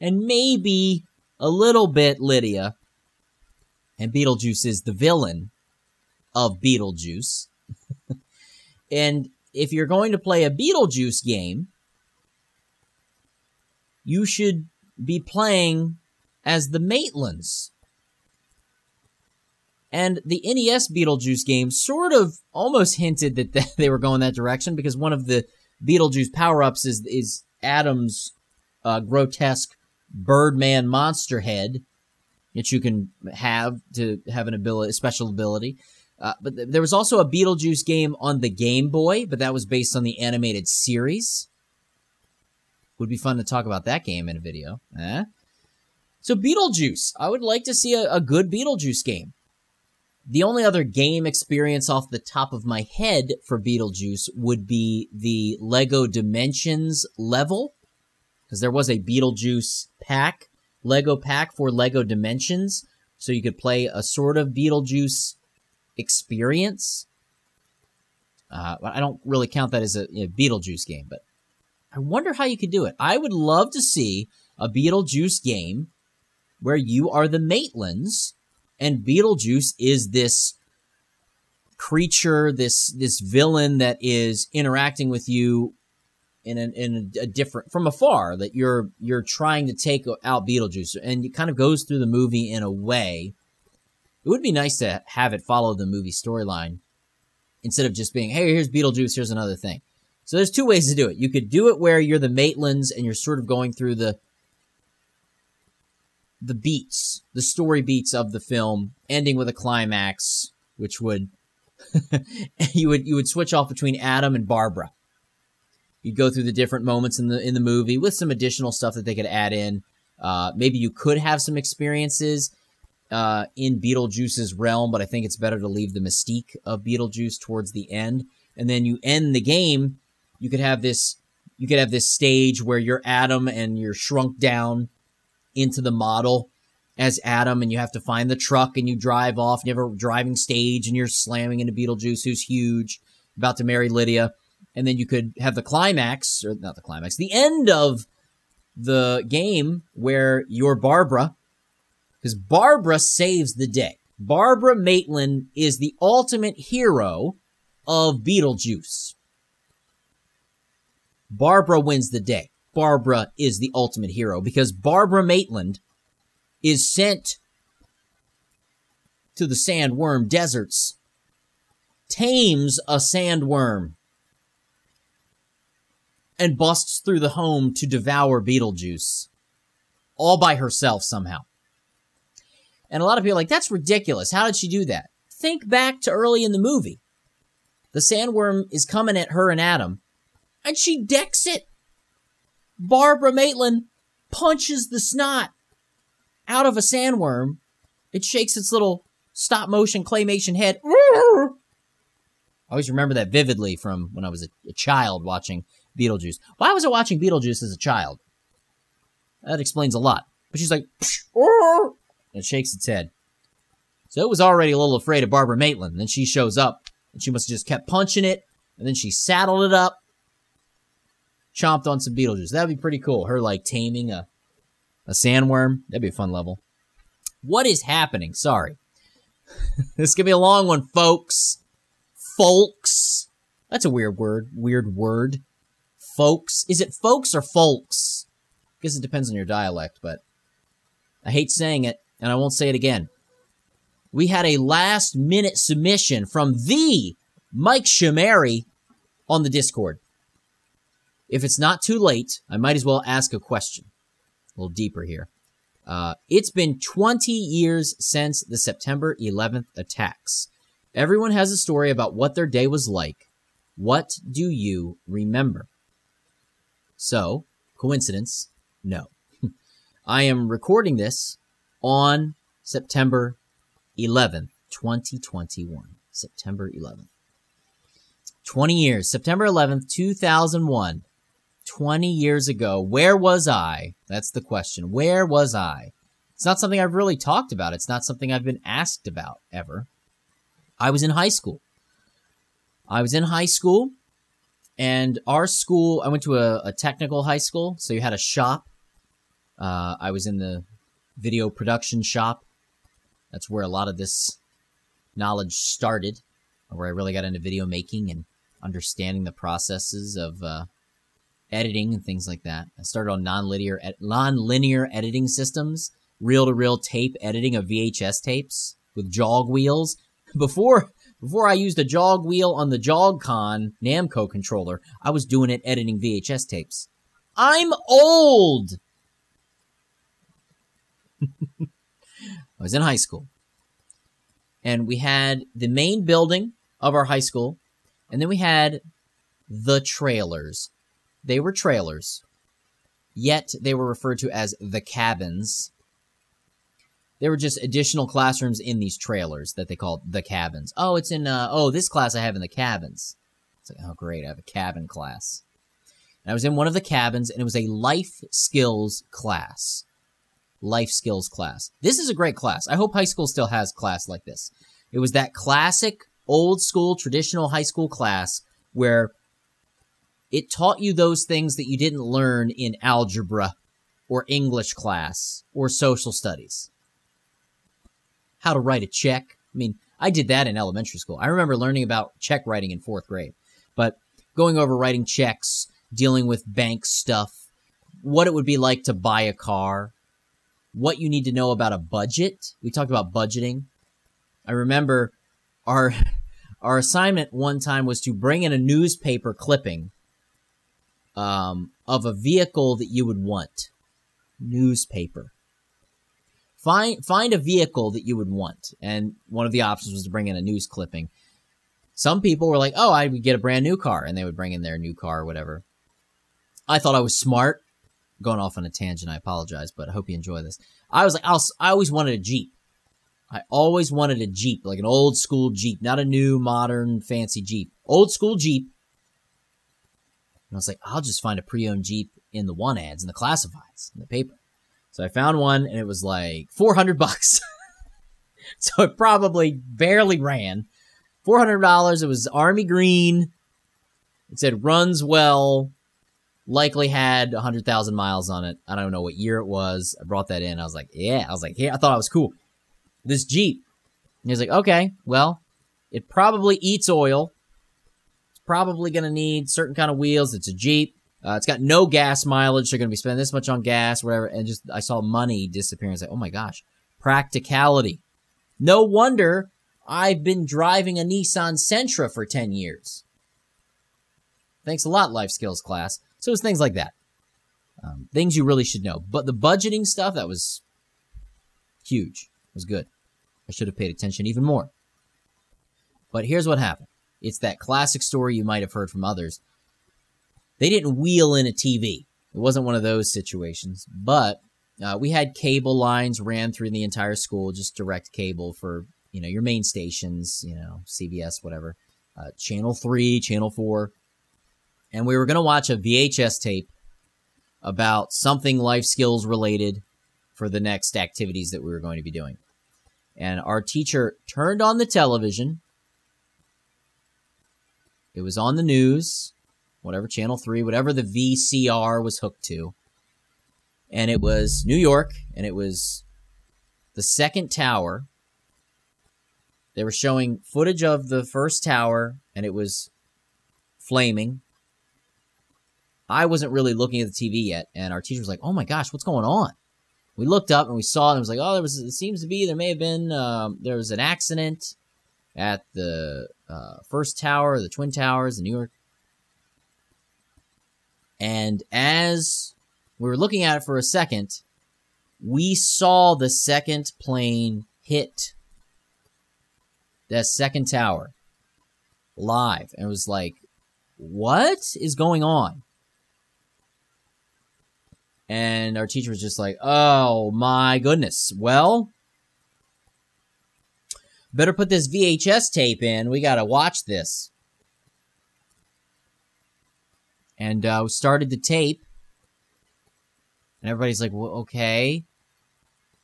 and maybe a little bit Lydia. And Beetlejuice is the villain of Beetlejuice. and if you're going to play a Beetlejuice game, you should be playing as the Maitlands. And the NES Beetlejuice game sort of almost hinted that they were going that direction because one of the Beetlejuice power ups is, is Adam's uh, grotesque Birdman monster head that you can have to have an ability, special ability. Uh, but th- there was also a Beetlejuice game on the Game Boy, but that was based on the animated series. Would be fun to talk about that game in a video. Eh? So Beetlejuice, I would like to see a, a good Beetlejuice game. The only other game experience off the top of my head for Beetlejuice would be the Lego Dimensions level because there was a Beetlejuice pack, Lego pack for Lego Dimensions, so you could play a sort of Beetlejuice experience. Uh, I don't really count that as a, Beetlejuice game, but I wonder how you could do it. I would love to see a Beetlejuice game where you are the Maitlands and Beetlejuice is this creature, this this villain that is interacting with you in a, in a, different from afar that you're you're trying to take out Beetlejuice, and it kind of goes through the movie in a way. It would be nice to have it follow the movie storyline instead of just being, "Hey, here's Beetlejuice, here's another thing." So there's two ways to do it. You could do it where you're the Maitlands and you're sort of going through the the beats, the story beats of the film, ending with a climax, which would you would you would switch off between Adam and Barbara. You'd go through the different moments in the in the movie with some additional stuff that they could add in. Uh, maybe you could have some experiences uh, in Beetlejuice's realm, but I think it's better to leave the mystique of Beetlejuice towards the end. And then you end the game. You could have this. You could have this stage where you're Adam and you're shrunk down into the model as Adam, and you have to find the truck and you drive off. And you have a driving stage and you're slamming into Beetlejuice, who's huge, about to marry Lydia. And then you could have the climax, or not the climax, the end of the game where you're Barbara because Barbara saves the day. Barbara Maitland is the ultimate hero of Beetlejuice. Barbara wins the day. Barbara is the ultimate hero because Barbara Maitland is sent to the sandworm deserts, tames a sandworm, and busts through the home to devour Beetlejuice. All by herself somehow. And a lot of people are like, that's ridiculous. How did she do that? Think back to early in the movie. The sandworm is coming at her and Adam, and she decks it. Barbara Maitland punches the snot out of a sandworm. It shakes its little stop motion claymation head. I always remember that vividly from when I was a, a child watching Beetlejuice. Why was I watching Beetlejuice as a child? That explains a lot. But she's like, and shakes its head. So it was already a little afraid of Barbara Maitland. And then she shows up, and she must have just kept punching it, and then she saddled it up, chomped on some Beetlejuice. That'd be pretty cool. Her like taming a a sandworm. That'd be a fun level. What is happening? Sorry. this could be a long one, folks. Folks. That's a weird word. Weird word. Folks. Is it folks or folks? I guess it depends on your dialect, but I hate saying it and I won't say it again. We had a last minute submission from the Mike Shamari on the Discord. If it's not too late, I might as well ask a question. A little deeper here. Uh, it's been 20 years since the September 11th attacks. Everyone has a story about what their day was like. What do you remember? So, coincidence? No. I am recording this on September 11th, 2021. September 11th. 20 years. September 11th, 2001. 20 years ago. Where was I? That's the question. Where was I? It's not something I've really talked about. It's not something I've been asked about ever. I was in high school. I was in high school, and our school, I went to a, a technical high school, so you had a shop. Uh, I was in the video production shop. That's where a lot of this knowledge started, where I really got into video making and understanding the processes of uh, editing and things like that. I started on non-linear ed- non-linear editing systems, reel-to-reel tape editing of VHS tapes with jog wheels. Before before I used a jog wheel on the JogCon Namco controller, I was doing it editing VHS tapes. I'm old. I was in high school. And we had the main building of our high school, and then we had the trailers. They were trailers, yet they were referred to as the cabins. There were just additional classrooms in these trailers that they called the cabins. Oh, it's in, uh, oh, this class I have in the cabins. It's like, oh, great, I have a cabin class. And I was in one of the cabins, and it was a life skills class life skills class. This is a great class. I hope high school still has class like this. It was that classic, old school, traditional high school class where it taught you those things that you didn't learn in algebra or English class or social studies. How to write a check. I mean, I did that in elementary school. I remember learning about check writing in fourth grade, but going over writing checks, dealing with bank stuff, what it would be like to buy a car, what you need to know about a budget. We talked about budgeting. I remember our our assignment one time was to bring in a newspaper clipping um, of a vehicle that you would want. Newspaper. Find find a vehicle that you would want, and one of the options was to bring in a news clipping. Some people were like, "Oh, I would get a brand new car," and they would bring in their new car or whatever. I thought I was smart. Going off on a tangent, I apologize, but I hope you enjoy this. I was like, I'll, I always wanted a Jeep. I always wanted a Jeep, like an old school Jeep, not a new, modern, fancy Jeep. Old school Jeep. And I was like, I'll just find a pre owned Jeep in the one ads, in the classifieds, in the paper. So I found one and it was like 400 bucks. so it probably barely ran. $400. It was army green. It said runs well. Likely had 100,000 miles on it. I don't know what year it was. I brought that in. I was like, yeah. I was like, yeah, I thought it was cool. This Jeep. And he's like, okay, well, it probably eats oil. It's probably going to need certain kind of wheels. It's a Jeep. Uh, it's got no gas mileage. They're going to be spending this much on gas, whatever. And just, I saw money disappear. I was like, oh my gosh, practicality. No wonder I've been driving a Nissan Sentra for 10 years. Thanks a lot, life skills class. So it's things like that. Um, things you really should know. But the budgeting stuff, that was huge. It was good. I should have paid attention even more. But here's what happened it's that classic story you might have heard from others. They didn't wheel in a TV. It wasn't one of those situations, but uh, we had cable lines ran through the entire school, just direct cable for you know your main stations, you know CBS, whatever, uh, Channel Three, Channel Four, and we were gonna watch a VHS tape about something life skills related for the next activities that we were going to be doing. And our teacher turned on the television. It was on the news whatever channel 3 whatever the vcr was hooked to. And it was new york and it was the second tower. They were showing footage of the first tower and it was flaming. I wasn't really looking at the tv yet and our teacher was like oh my gosh what's going on? We looked up and we saw it and was like oh there was it seems to be there may have been um, there was an accident at the uh, first tower the twin towers in new york and as we were looking at it for a second, we saw the second plane hit that second tower live. And it was like, what is going on? And our teacher was just like, oh my goodness. Well, better put this VHS tape in. We got to watch this and uh, started the tape. And everybody's like, well, okay.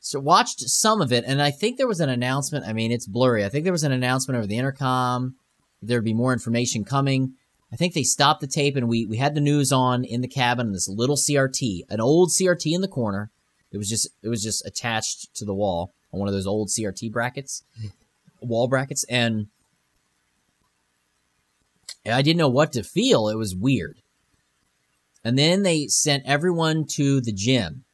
So watched some of it, and I think there was an announcement. I mean, it's blurry. I think there was an announcement over the intercom. There'd be more information coming. I think they stopped the tape, and we we had the news on in the cabin. This little CRT, an old CRT in the corner. It was just it was just attached to the wall on one of those old CRT brackets, wall brackets, and I didn't know what to feel. It was weird. And then they sent everyone to the gym.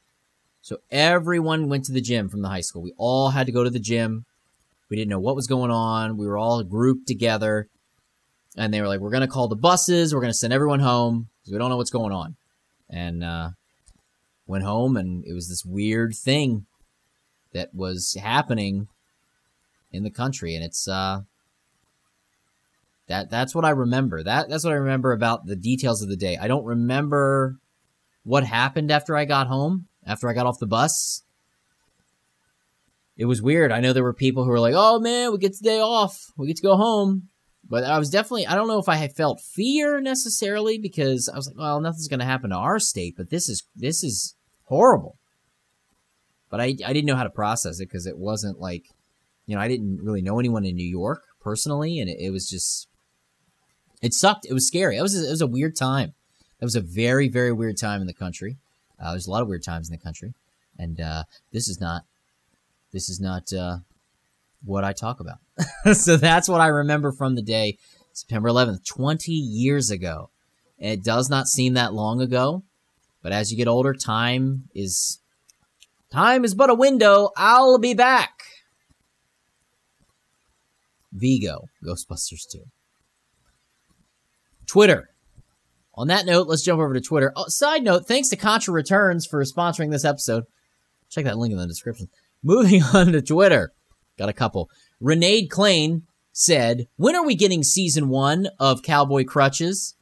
So everyone went to the gym from the high school. We all had to go to the gym. We didn't know what was going on. We were all grouped together. And they were like, we're going to call the buses. We're going to send everyone home because we don't know what's going on. And uh, went home, and it was this weird thing that was happening in the country. And it's, uh, that that's what I remember. That that's what I remember about the details of the day. I don't remember what happened after I got home, after I got off the bus. It was weird. I know there were people who were like, "Oh man, we get the day off. We get to go home." But I was definitely I don't know if I felt fear necessarily because I was like, "Well, nothing's going to happen to our state, but this is this is horrible." But I I didn't know how to process it because it wasn't like, you know, I didn't really know anyone in New York personally, and it, it was just it sucked. It was scary. It was it was a weird time. It was a very very weird time in the country. Uh, there's a lot of weird times in the country, and uh, this is not this is not uh, what I talk about. so that's what I remember from the day, September 11th, 20 years ago. it does not seem that long ago, but as you get older, time is time is but a window. I'll be back. Vigo, Ghostbusters 2. Twitter. On that note, let's jump over to Twitter. Oh, side note, thanks to Contra Returns for sponsoring this episode. Check that link in the description. Moving on to Twitter. Got a couple. Renee Klein said, When are we getting season one of Cowboy Crutches?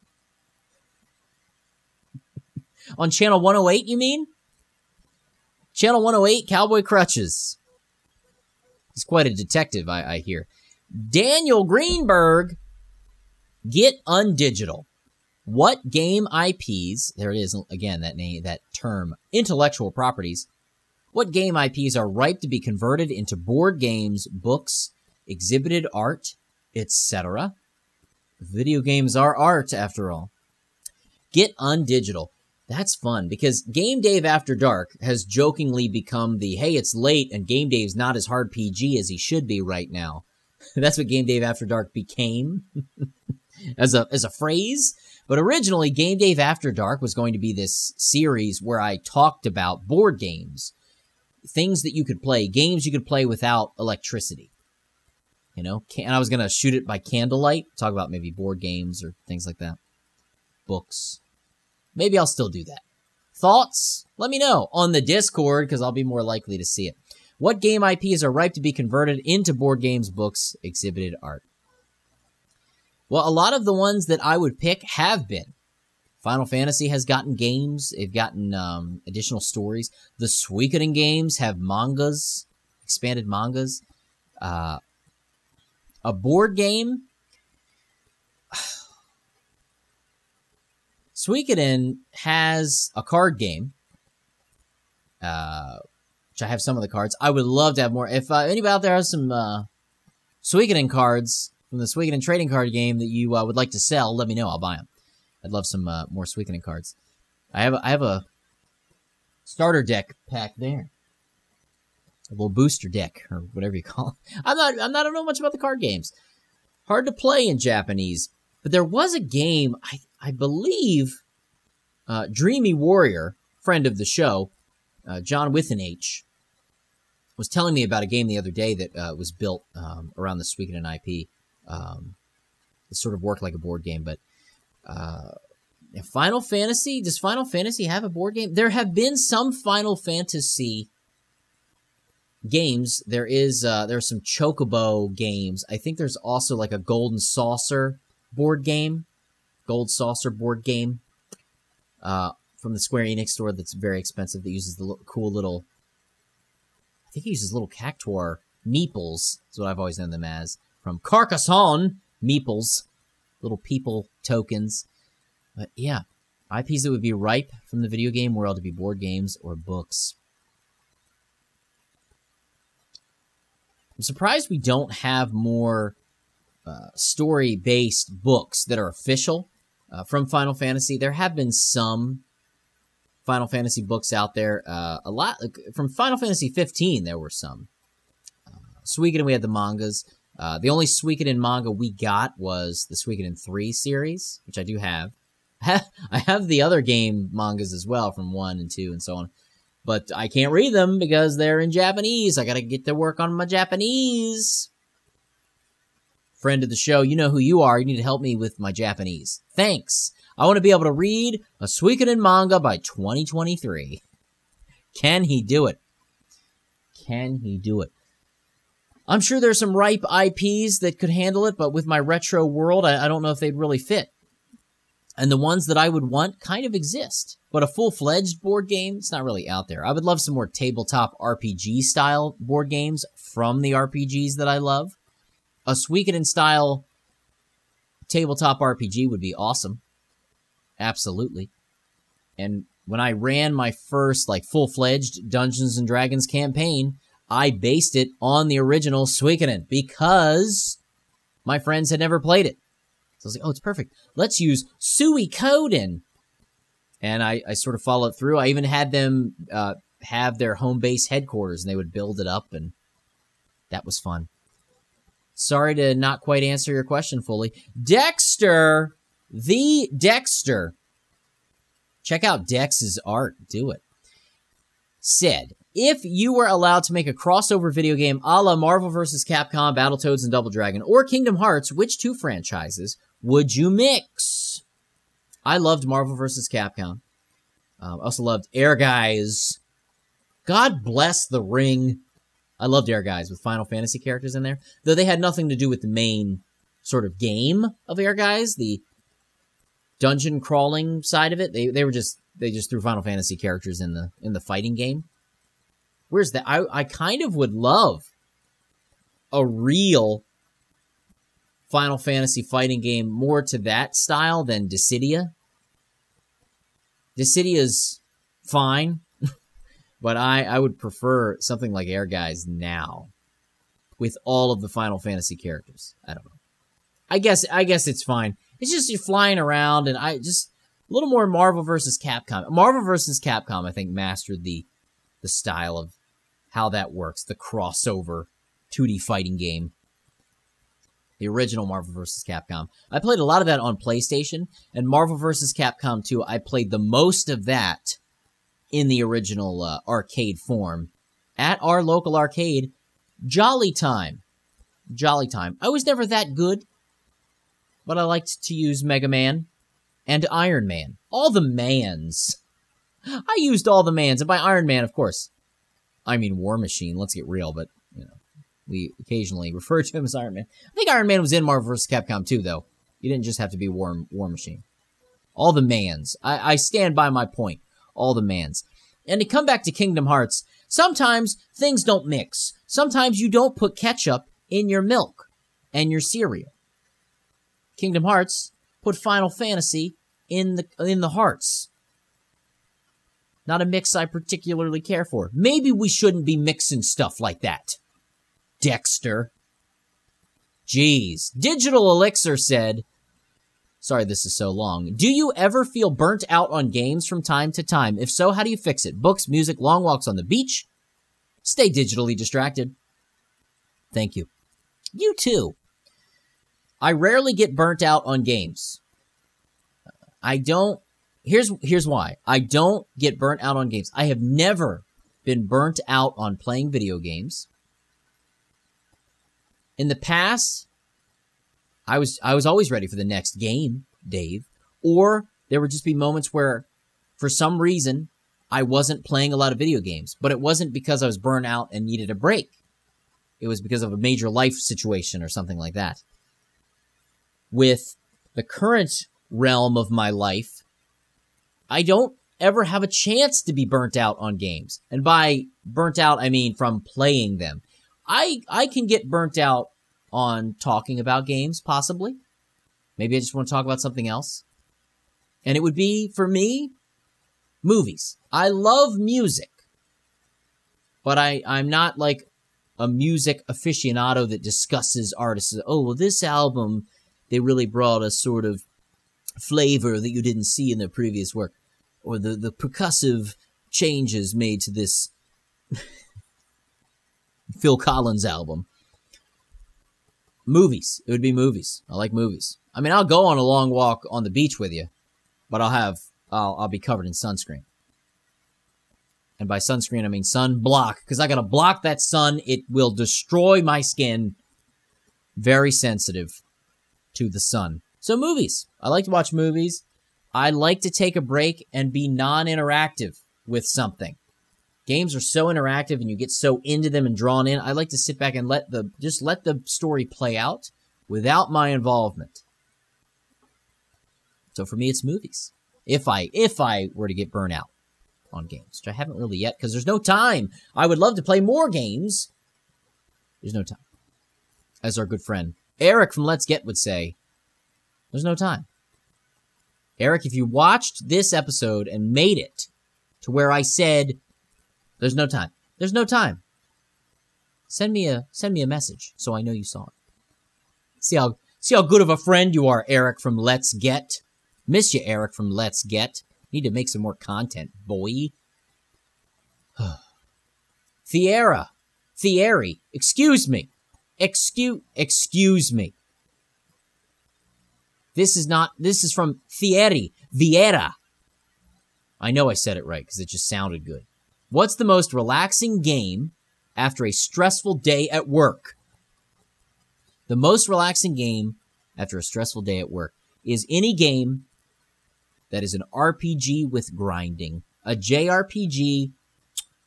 On channel 108, you mean? Channel 108, Cowboy Crutches. He's quite a detective, I, I hear. Daniel Greenberg, get undigital. What game IPs, there it is again, that name, that term, intellectual properties, what game IPs are ripe to be converted into board games, books, exhibited art, etc.? Video games are art, after all. Get undigital. That's fun because Game Dave After Dark has jokingly become the hey, it's late and Game Dave's not as hard PG as he should be right now. That's what Game Dave After Dark became as a as a phrase. But originally, Game Dave After Dark was going to be this series where I talked about board games, things that you could play, games you could play without electricity. You know, and I was going to shoot it by candlelight, talk about maybe board games or things like that, books. Maybe I'll still do that. Thoughts? Let me know on the Discord because I'll be more likely to see it. What game IPs are ripe to be converted into board games, books, exhibited art? Well, a lot of the ones that I would pick have been. Final Fantasy has gotten games. They've gotten um, additional stories. The Suikoden games have mangas, expanded mangas. Uh, a board game Suikoden has a card game, uh, which I have some of the cards. I would love to have more. If uh, anybody out there has some uh, Suikoden cards from the Suikoden trading card game that you uh, would like to sell, let me know. I'll buy them. I'd love some uh, more Suikoden cards. I have a, I have a starter deck pack there, a little booster deck or whatever you call it. I'm not I'm not I don't know much about the card games. Hard to play in Japanese, but there was a game I I believe uh, Dreamy Warrior, friend of the show, uh, John with an H, was telling me about a game the other day that uh, was built um, around the Suikoden IP. Um, it sort of worked like a board game, but uh, Final Fantasy does Final Fantasy have a board game? There have been some Final Fantasy games. There is uh, there are some Chocobo games. I think there's also like a Golden Saucer board game gold saucer board game uh, from the Square Enix store that's very expensive that uses the cool little. I think he uses little Cactuar meeples. Is what I've always known them as from Carcassonne meeples, little people tokens. But yeah, IPs that would be ripe from the video game world to be board games or books. I'm surprised we don't have more uh, story based books that are official uh, from Final Fantasy. There have been some Final Fantasy books out there. Uh, a lot from Final Fantasy 15. There were some. Uh, Suikoden, we had the mangas. Uh, the only Suikoden manga we got was the Suikoden 3 series, which I do have. I have the other game mangas as well from 1 and 2 and so on. But I can't read them because they're in Japanese. I gotta get to work on my Japanese friend of the show, you know who you are. You need to help me with my Japanese. Thanks. I want to be able to read a Suikoden manga by 2023. Can he do it? Can he do it? I'm sure there's some ripe IPs that could handle it, but with my retro world, I, I don't know if they'd really fit. And the ones that I would want kind of exist. But a full fledged board game, it's not really out there. I would love some more tabletop RPG style board games from the RPGs that I love a Suikoden style tabletop RPG would be awesome. Absolutely. And when I ran my first like full-fledged Dungeons and Dragons campaign, I based it on the original Suikoden because my friends had never played it. So I was like, oh, it's perfect. Let's use Suikoden. And I, I sort of followed through. I even had them uh, have their home base headquarters and they would build it up and that was fun. Sorry to not quite answer your question fully. Dexter, the Dexter. Check out Dex's art. Do it. Said, if you were allowed to make a crossover video game a la Marvel vs. Capcom, Battletoads, and Double Dragon, or Kingdom Hearts, which two franchises would you mix? I loved Marvel vs. Capcom. Um, I also loved Ehrgeiz. God bless the ring I loved Ehrgeiz with Final Fantasy characters in there, though they had nothing to do with the main sort of game of Ehrgeiz, the dungeon crawling side of it. They they were just they just threw Final Fantasy characters in the in the fighting game. Where's that? I I kind of would love a real Final Fantasy fighting game more to that style than Dissidia. Dissidia's fine, but I I would prefer something like Ehrgeiz now with all of the Final Fantasy characters. I don't know. I guess I guess it's fine. It's just you're flying around, and I just a little more Marvel versus Capcom. Marvel versus Capcom, I think, mastered the the style of how that works, the crossover 2D fighting game. The original Marvel vs. Capcom. I played a lot of that on PlayStation, and Marvel vs. Capcom 2, I played the most of that in the original uh, arcade form at our local arcade, Jolly Time. Jolly Time. I was never that good, but I liked to use Mega Man and Iron Man. All the mans. I used all the mans, and by Iron Man, of course, I mean War Machine. Let's get real, but you know, we occasionally refer to him as Iron Man. I think Iron Man was in Marvel vs. Capcom too, though. You didn't just have to be War War Machine. All the mans. I, I stand by my point. All the mans. And to come back to Kingdom Hearts, sometimes things don't mix. Sometimes you don't put ketchup in your milk and your cereal. Kingdom Hearts put Final Fantasy in the in the hearts. Not a mix I particularly care for. Maybe we shouldn't be mixing stuff like that. Dexter. Jeez. Digital Elixir said, Sorry this is so long. Do you ever feel burnt out on games from time to time? If so, how do you fix it? Books, music, long walks on the beach? Stay digitally distracted. Thank you. You too. I rarely get burnt out on games. I don't here's here's why. I don't get burnt out on games. I have never been burnt out on playing video games. In the past, I was I was always ready for the next game, Dave. Or there would just be moments where for some reason I wasn't playing a lot of video games, but it wasn't because I was burnt out and needed a break. It was because of a major life situation or something like that. With the current realm of my life, I don't ever have a chance to be burnt out on games. And by burnt out, I mean from playing them. I I can get burnt out on talking about games, possibly. Maybe I just want to talk about something else. And it would be, for me, movies. I love music. But I, I'm not like a music aficionado that discusses artists. Oh, well, this album, they really brought a sort of flavor that you didn't see in their previous work. Or the, the percussive changes made to this Phil Collins album. Movies. It would be movies. I like movies. I mean, I'll go on a long walk on the beach with you, but I'll have I'll, I'll be covered in sunscreen. And by sunscreen, I mean sun block, because I gotta block that sun. It will destroy my skin. Very sensitive to the sun. So movies. I like to watch movies. I like to take a break and be non-interactive with something. Games are so interactive and you get so into them and drawn in. I like to sit back and let the just let the story play out without my involvement. So for me it's movies. If I if I were to get burnt out on games, which I haven't really yet because there's no time. I would love to play more games. There's no time. As our good friend Eric from Let's Get would say, there's no time. Eric, if you watched this episode and made it to where I said there's no time. There's no time. Send me a send me a message so I know you saw it. See how see how good of a friend you are, Eric from Let's Get. Miss you, Eric from Let's Get. Need to make some more content, boy. Thierra. Thierry. Excuse me. Excuse excuse me. This is not this is from Thierry. Vieira. I know I said it right because it just sounded good. What's the most relaxing game after a stressful day at work? The most relaxing game after a stressful day at work is any game that is an RPG with grinding, a JRPG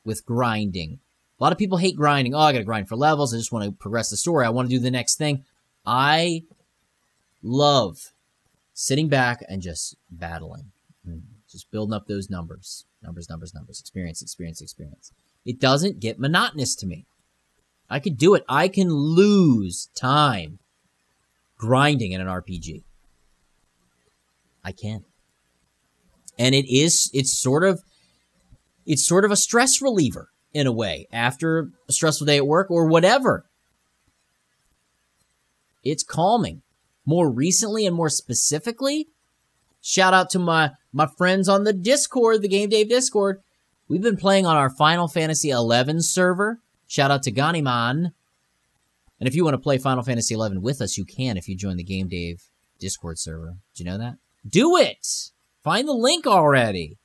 with grinding. A lot of people hate grinding. Oh, I got to grind for levels. I just want to progress the story. I want to do the next thing. I love sitting back and just battling, mm, just building up those numbers, numbers, numbers, numbers, experience, experience, experience. It doesn't get monotonous to me. I could do it. I can lose time grinding in an RPG. I can. And it is it's sort of it's sort of a stress reliever in a way after a stressful day at work or whatever. It's calming. More recently and more specifically, shout out to my my friends on the Discord, the Game Dave Discord. We've been playing on our Final Fantasy XI server. Shout out to Ganiman. And if you want to play Final Fantasy XI with us, you can if you join the Game Dave Discord server. Do you know that? Do it! Find the link already.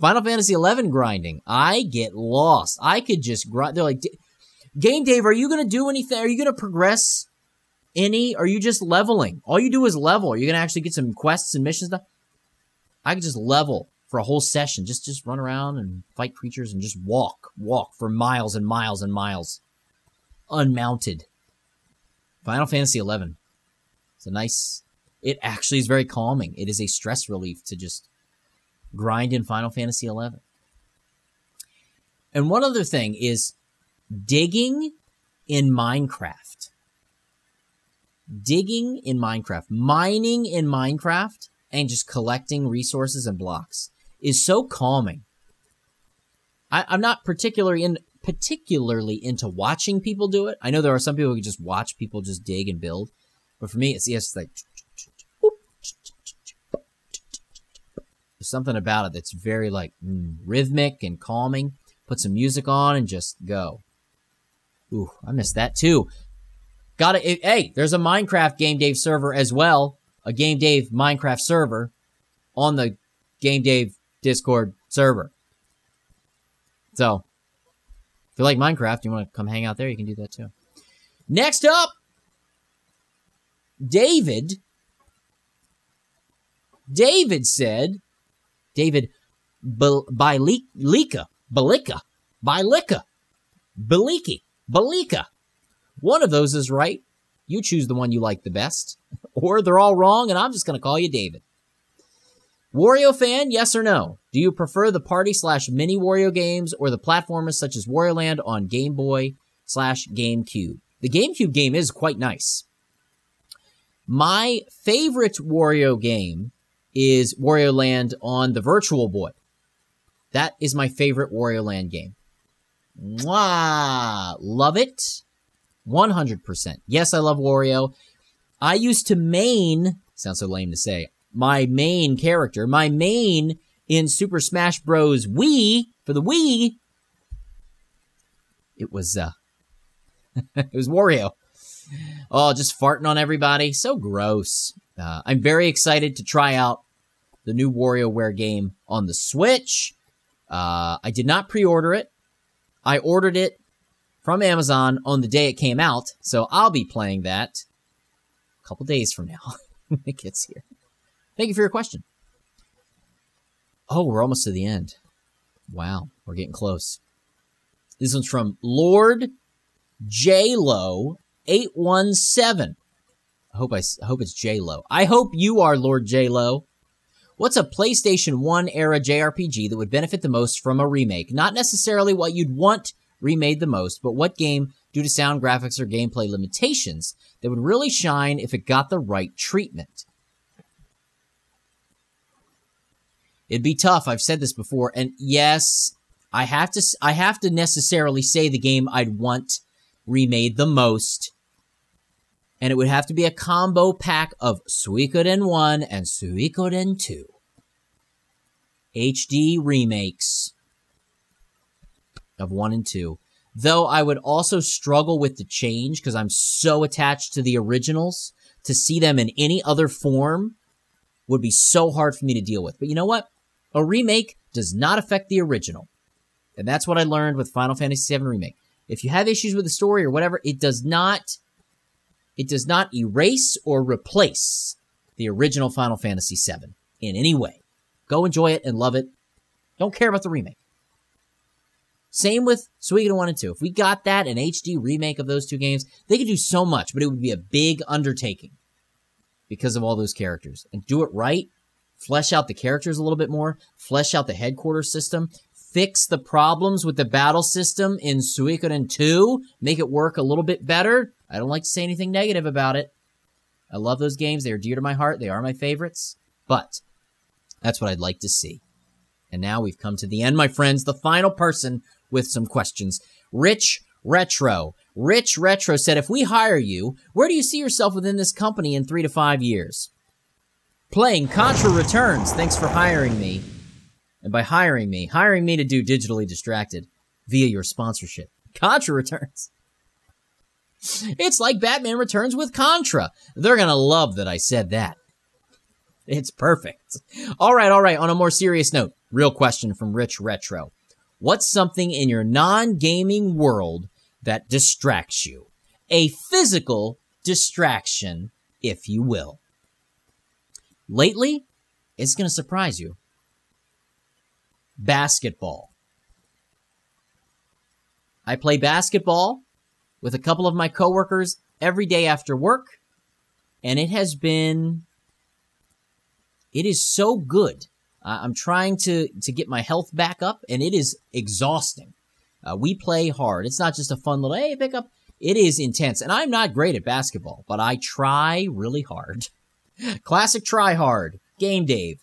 Final Fantasy XI grinding. I get lost. I could just grind. They're like, Game Dave, are you going to do anything? Are you going to progress any? Are you just leveling? All you do is level. You're to actually get some quests and missions done? I could just level for a whole session. Just just run around and fight creatures and just walk, walk for miles and miles and miles, unmounted. Final Fantasy XI. It's a nice. It actually is very calming. It is a stress relief to just grind in Final Fantasy XI. And one other thing is digging in Minecraft. Digging in Minecraft, mining in Minecraft, and just collecting resources and blocks is so calming. I, am not particularly in particularly into watching people do it. I know there are some people who just watch people just dig and build, but for me, it's yes, like there's something about it that's very like mm, rhythmic and calming. Put some music on and just go. Ooh, I missed that too. Got it. Eh, hey, there's a Minecraft Game Dave server as well. A Game Dave Minecraft server on the Game Dave Discord server. So, if you like Minecraft, you want to come hang out there, you can do that too. Next up, David. David said, David Bilika, Balika, Bilika, Biliki, Balika. One of those is right. You choose the one you like the best. Or they're all wrong, and I'm just going to call you David. Wario fan, yes or no? Do you prefer the party slash mini Wario games or the platformers such as Wario Land on Game Boy slash GameCube? The GameCube game is quite nice. My favorite Wario game is Wario Land on the Virtual Boy. That is my favorite Wario Land game. Mwah! Love it. 100%. Yes, I love Wario. I used to main, sounds so lame to say, my main character, my main in Super Smash Bros. Wii for the Wii. It was uh, it was Wario. Oh, just farting on everybody, so gross. Uh, I'm very excited to try out the new WarioWare game on the Switch. Uh, I did not pre-order it. I ordered it from Amazon on the day it came out, so I'll be playing that a couple days from now when it gets here. Thank you for your question. Oh, we're almost to the end. Wow, we're getting close. This one's from Lord J Lo eight one seven. I hope I, I hope it's J Lo. I hope you are Lord J Lo. What's a PlayStation 1 era JRPG that would benefit the most from a remake? Not necessarily what you'd want remade the most, but what game, due to sound graphics or gameplay limitations, that would really shine if it got the right treatment? It'd be tough. I've said this before, and yes, I have to. I have to necessarily say the game I'd want remade the most, and it would have to be a combo pack of Suikoden one and Suikoden two. HD remakes of one and two. Though I would also struggle with the change because I'm so attached to the originals. To see them in any other form would be so hard for me to deal with. But you know what? A remake does not affect the original. And that's what I learned with Final Fantasy VII Remake. If you have issues with the story or whatever, it does not it does not erase or replace the original Final Fantasy VII in any way. Go enjoy it and love it. Don't care about the remake. Same with Suikoden 1 and 2. If we got that, an HD remake of those two games, they could do so much, but it would be a big undertaking because of all those characters. And do it right, flesh out the characters a little bit more, flesh out the headquarters system, fix the problems with the battle system in Suikoden 2, make it work a little bit better. I don't like to say anything negative about it. I love those games. They are dear to my heart. They are my favorites. But that's what I'd like to see. And now we've come to the end, my friends. The final person with some questions. Rich Retro. Rich Retro said, if we hire you, where do you see yourself within this company in three to five years? Playing Contra Returns. Thanks for hiring me. And by hiring me, hiring me to do Digitally Distracted via your sponsorship. Contra Returns. It's like Batman Returns with Contra. They're gonna love that I said that. It's perfect. All right, all right. On a more serious note, real question from Rich Retro. What's something in your non gaming world that distracts you? A physical distraction, if you will. Lately, it's going to surprise you. Basketball. I play basketball with a couple of my coworkers every day after work, and it has been it is so good. Uh, I'm trying to to get my health back up, and it is exhausting. Uh, we play hard. It's not just a fun little hey pick up. It is intense, and I'm not great at basketball, but I try really hard. Classic try hard. Game Dave,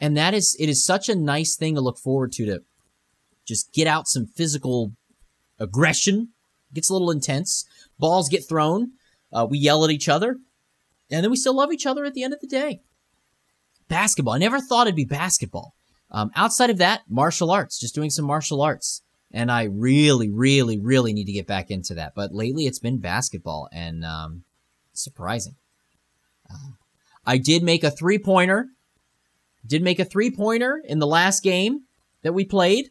and that is it is such a nice thing to look forward to to just get out some physical aggression. It gets a little intense. Balls get thrown. Uh, we yell at each other, and then we still love each other at the end of the day basketball. I never thought it'd be basketball. Um, outside of that, martial arts, just doing some martial arts. And I really, really, really need to get back into that. But lately it's been basketball and um, surprising. Uh, I did make a three pointer. Did make a three pointer in the last game that we played.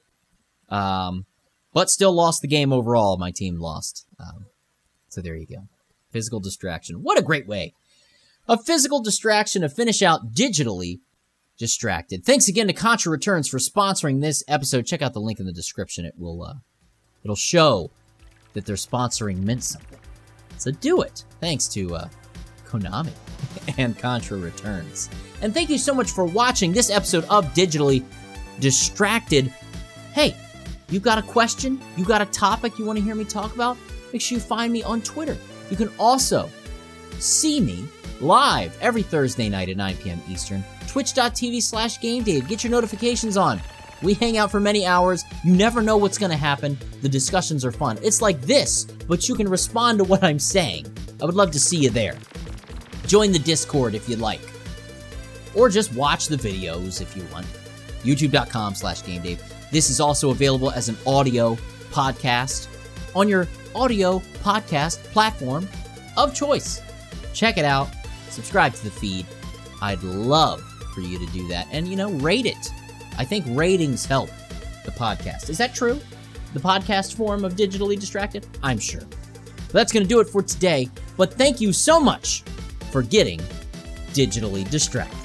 Um, but still lost the game overall. My team lost. Um, so there you go. Physical distraction. What a great way a physical distraction to finish out digitally distracted. Thanks again to Contra Returns for sponsoring this episode. Check out the link in the description. It will uh, it'll show that their sponsoring meant something. So do it. Thanks to uh, Konami and Contra Returns. And thank you so much for watching this episode of Digitally Distracted. Hey, you got a question? You got a topic you want to hear me talk about? Make sure you find me on Twitter. You can also see me live every Thursday night at 9 p.m. Eastern. Twitch.tv slash Game Dave. Get your notifications on. We hang out for many hours. You never know what's going to happen. The discussions are fun. It's like this, but you can respond to what I'm saying. I would love to see you there. Join the Discord if you'd like. Or just watch the videos if you want. YouTube.com slash Game Dave. This is also available as an audio podcast on your audio podcast platform of choice. Check it out subscribe to the feed. I'd love for you to do that. And, you know, rate it. I think ratings help the podcast. Is that true? The podcast form of Digitally Distracted? I'm sure. That's going to do it for today. But thank you so much for getting digitally distracted.